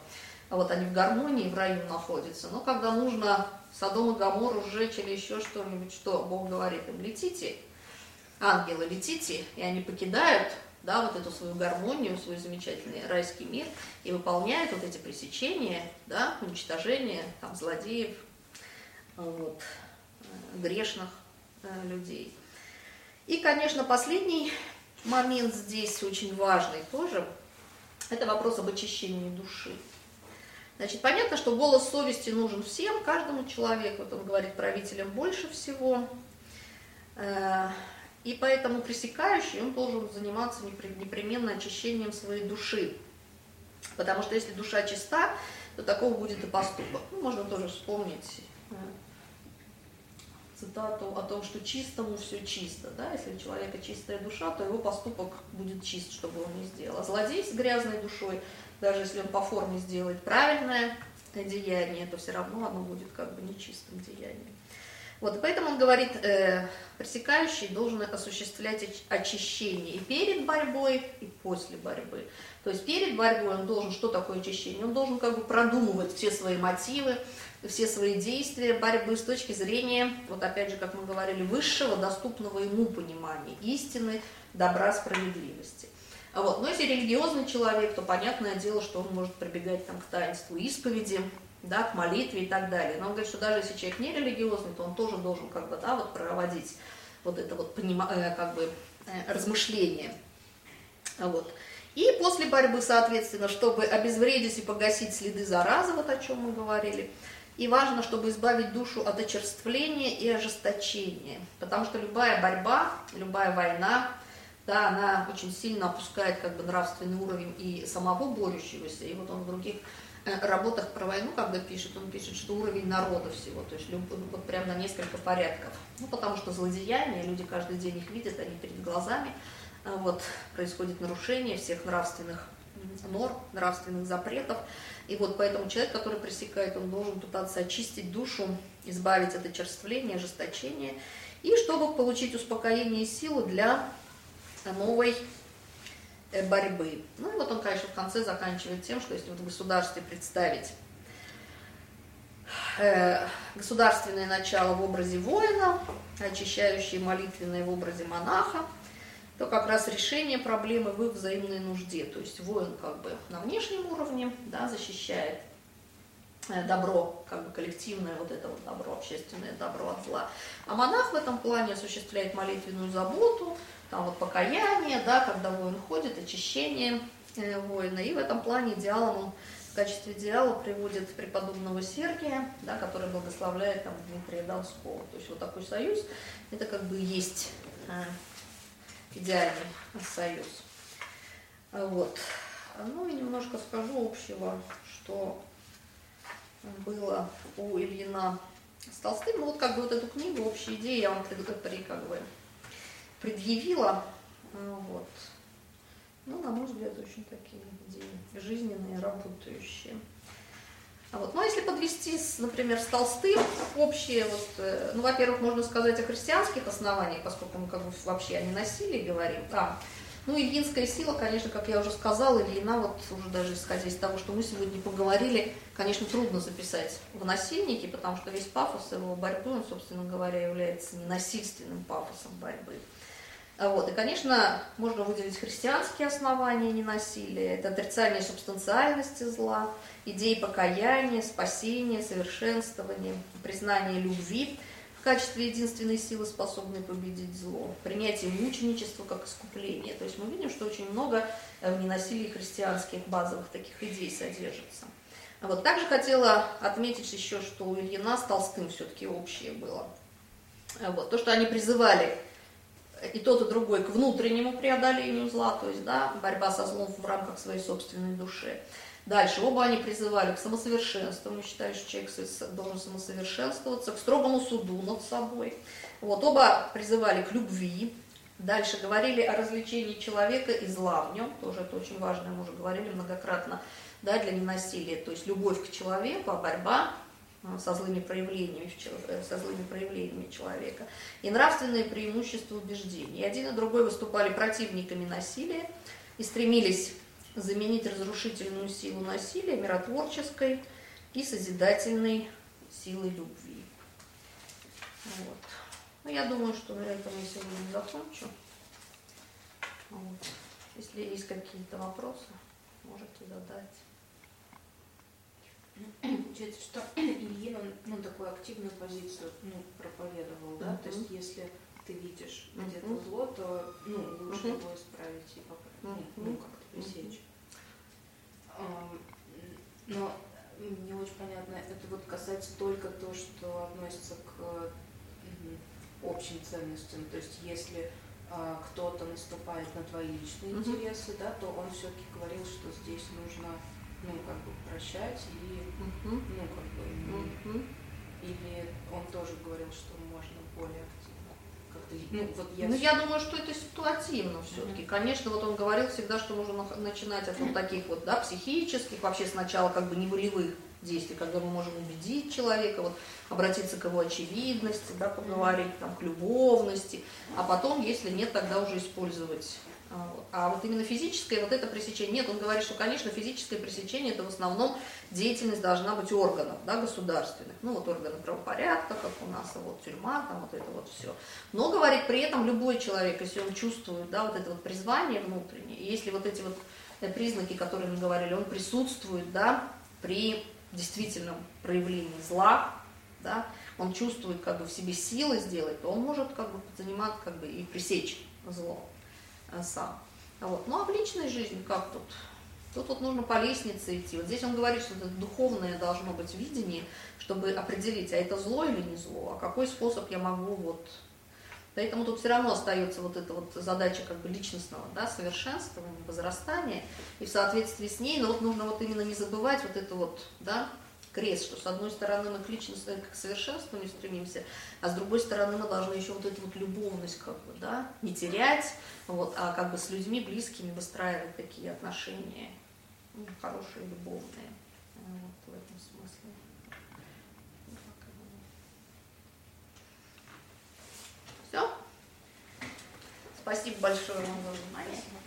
А вот они в гармонии, в раю находятся. Но когда нужно Содом и Гамору сжечь или еще что-нибудь, что Бог говорит им, летите, ангелы, летите, и они покидают да, вот эту свою гармонию, свой замечательный райский мир и выполняют вот эти пресечения, да, уничтожение там, злодеев, вот, грешных э, людей. И, конечно, последний момент здесь очень важный тоже, это вопрос об очищении души. Значит, понятно, что голос совести нужен всем, каждому человеку, вот он говорит правителям больше всего. И поэтому пресекающий, он должен заниматься непременно очищением своей души. Потому что если душа чиста, то такого будет и поступок. Ну, можно тоже вспомнить э, цитату о том, что чистому все чисто. Да? Если у человека чистая душа, то его поступок будет чист, чтобы он не сделал. А злодей с грязной душой – даже если он по форме сделает правильное деяние, то все равно оно будет как бы нечистым деянием. Вот, и поэтому он говорит, э, пресекающий должен осуществлять очищение и перед борьбой, и после борьбы. То есть перед борьбой он должен, что такое очищение? Он должен как бы продумывать все свои мотивы, все свои действия борьбы с точки зрения, вот опять же, как мы говорили, высшего, доступного ему понимания истины, добра, справедливости. Вот. Но если религиозный человек, то понятное дело, что он может прибегать там, к таинству исповеди, да, к молитве и так далее. Но он говорит, что даже если человек не религиозный, то он тоже должен как бы, да, вот проводить вот это вот э, как бы, э, размышление. Вот. И после борьбы, соответственно, чтобы обезвредить и погасить следы заразы, вот о чем мы говорили, и важно, чтобы избавить душу от очерствления и ожесточения, потому что любая борьба, любая война, да, она очень сильно опускает как бы нравственный уровень и самого борющегося, и вот он в других работах про войну, когда пишет, он пишет, что уровень народа всего, то есть люб, вот прям на несколько порядков. Ну, потому что злодеяния, люди каждый день их видят, они перед глазами, а вот происходит нарушение всех нравственных норм, нравственных запретов. И вот поэтому человек, который пресекает, он должен пытаться очистить душу, избавить от очерствления, ожесточения, и чтобы получить успокоение и силу для новой э, борьбы. Ну и вот он, конечно, в конце заканчивает тем, что если вот в государстве представить э, государственное начало в образе воина, очищающее молитвенное в образе монаха, то как раз решение проблемы в их взаимной нужде. То есть воин как бы на внешнем уровне да, защищает э, добро, как бы коллективное вот это вот добро, общественное добро от зла. А монах в этом плане осуществляет молитвенную заботу, там вот покаяние, да, когда воин ходит, очищение э, воина. И в этом плане идеалом он в качестве идеала приводит преподобного Сергия, да, который благословляет там Дмитрия Донского. То есть вот такой союз, это как бы есть э, идеальный союз. Вот. Ну и немножко скажу общего, что было у Ильина с Толстым. Ну вот как бы вот эту книгу, общие идеи я вам как бы предъявила. Вот. Ну, на мой взгляд, очень такие идеи жизненные, работающие. А вот. Ну, а если подвести, например, с Толстым общее, вот, э, ну, во-первых, можно сказать о христианских основаниях, поскольку мы как бы вообще о ненасилии говорим. А, ну, Ильинская сила, конечно, как я уже сказала, Ильина, вот уже даже исходя из того, что мы сегодня поговорили, конечно, трудно записать в насильники, потому что весь пафос его борьбы, он, собственно говоря, является ненасильственным пафосом борьбы. Вот. И, конечно, можно выделить христианские основания ненасилия. Это отрицание субстанциальности зла, идеи покаяния, спасения, совершенствования, признание любви в качестве единственной силы, способной победить зло, принятие мученичества как искупление. То есть мы видим, что очень много в ненасилии христианских базовых таких идей содержится. Вот. Также хотела отметить еще, что у Ильина с Толстым все-таки общее было. Вот. То, что они призывали и тот, и другой к внутреннему преодолению зла, то есть да, борьба со злом в рамках своей собственной души. Дальше, оба они призывали к самосовершенствованию, считаю, что человек должен самосовершенствоваться, к строгому суду над собой. Вот, оба призывали к любви. Дальше говорили о развлечении человека и зла в нем, тоже это очень важно, мы уже говорили многократно, да, для ненасилия, то есть любовь к человеку, а борьба со злыми проявлениями, э, со злыми проявлениями человека, и нравственные преимущества убеждений. Один и другой выступали противниками насилия и стремились заменить разрушительную силу насилия миротворческой и созидательной силой любви. Вот. Ну, я думаю, что на этом я сегодня закончу. Вот. Если есть какие-то вопросы, можете задать. Получается, что Ильин, он ну, такую активную позицию ну, проповедовал, да, uh-huh. то есть если ты видишь uh-huh. где-то зло, то ну, лучше uh-huh. его исправить и поправить, uh-huh. ну, как-то пресечь. Uh-huh. Но не очень понятно, это вот касается только то, что относится к общим ценностям, то есть если а, кто-то наступает на твои личные uh-huh. интересы, да, то он все-таки говорил, что здесь нужно ну, как бы прощать и, угу. ну, как бы, угу. или он тоже говорил, что можно более активно как-то, ну, вот я... Ну, я думаю, что это ситуативно все-таки. mm Конечно, вот он говорил всегда, что нужно начинать от вот таких вот, да, психических, вообще сначала как бы не волевых действий, когда мы можем убедить человека, вот, обратиться к его очевидности, да, поговорить там, к любовности, а потом, если нет, тогда уже использовать а, а вот именно физическое, вот это пресечение, нет, он говорит, что, конечно, физическое пресечение, это в основном деятельность должна быть органов, да, государственных, ну, вот органы правопорядка, как у нас, а вот тюрьма, там вот это вот все. Но, говорит, при этом любой человек, если он чувствует, да, вот это вот призвание внутреннее, если вот эти вот э, признаки, которые мы говорили, он присутствует, да, при действительном проявлении зла, да, он чувствует как бы в себе силы сделать, то он может как бы заниматься, как бы и пресечь зло. Э, сам. Вот. Ну а в личной жизни как тут? Тут вот нужно по лестнице идти. Вот здесь он говорит, что это духовное должно быть видение, чтобы определить, а это зло или не зло, а какой способ я могу вот... Поэтому тут все равно остается вот эта вот задача как бы личностного да, совершенствования, возрастания, и в соответствии с ней, но вот нужно вот именно не забывать вот это вот, да, крест, что с одной стороны мы к личности, к совершенствованию стремимся, а с другой стороны мы должны еще вот эту вот любовность как бы, да, не терять, вот, а как бы с людьми близкими выстраивать такие отношения, ну, хорошие, любовные, вот, в этом смысле. Все? Спасибо большое вам за внимание.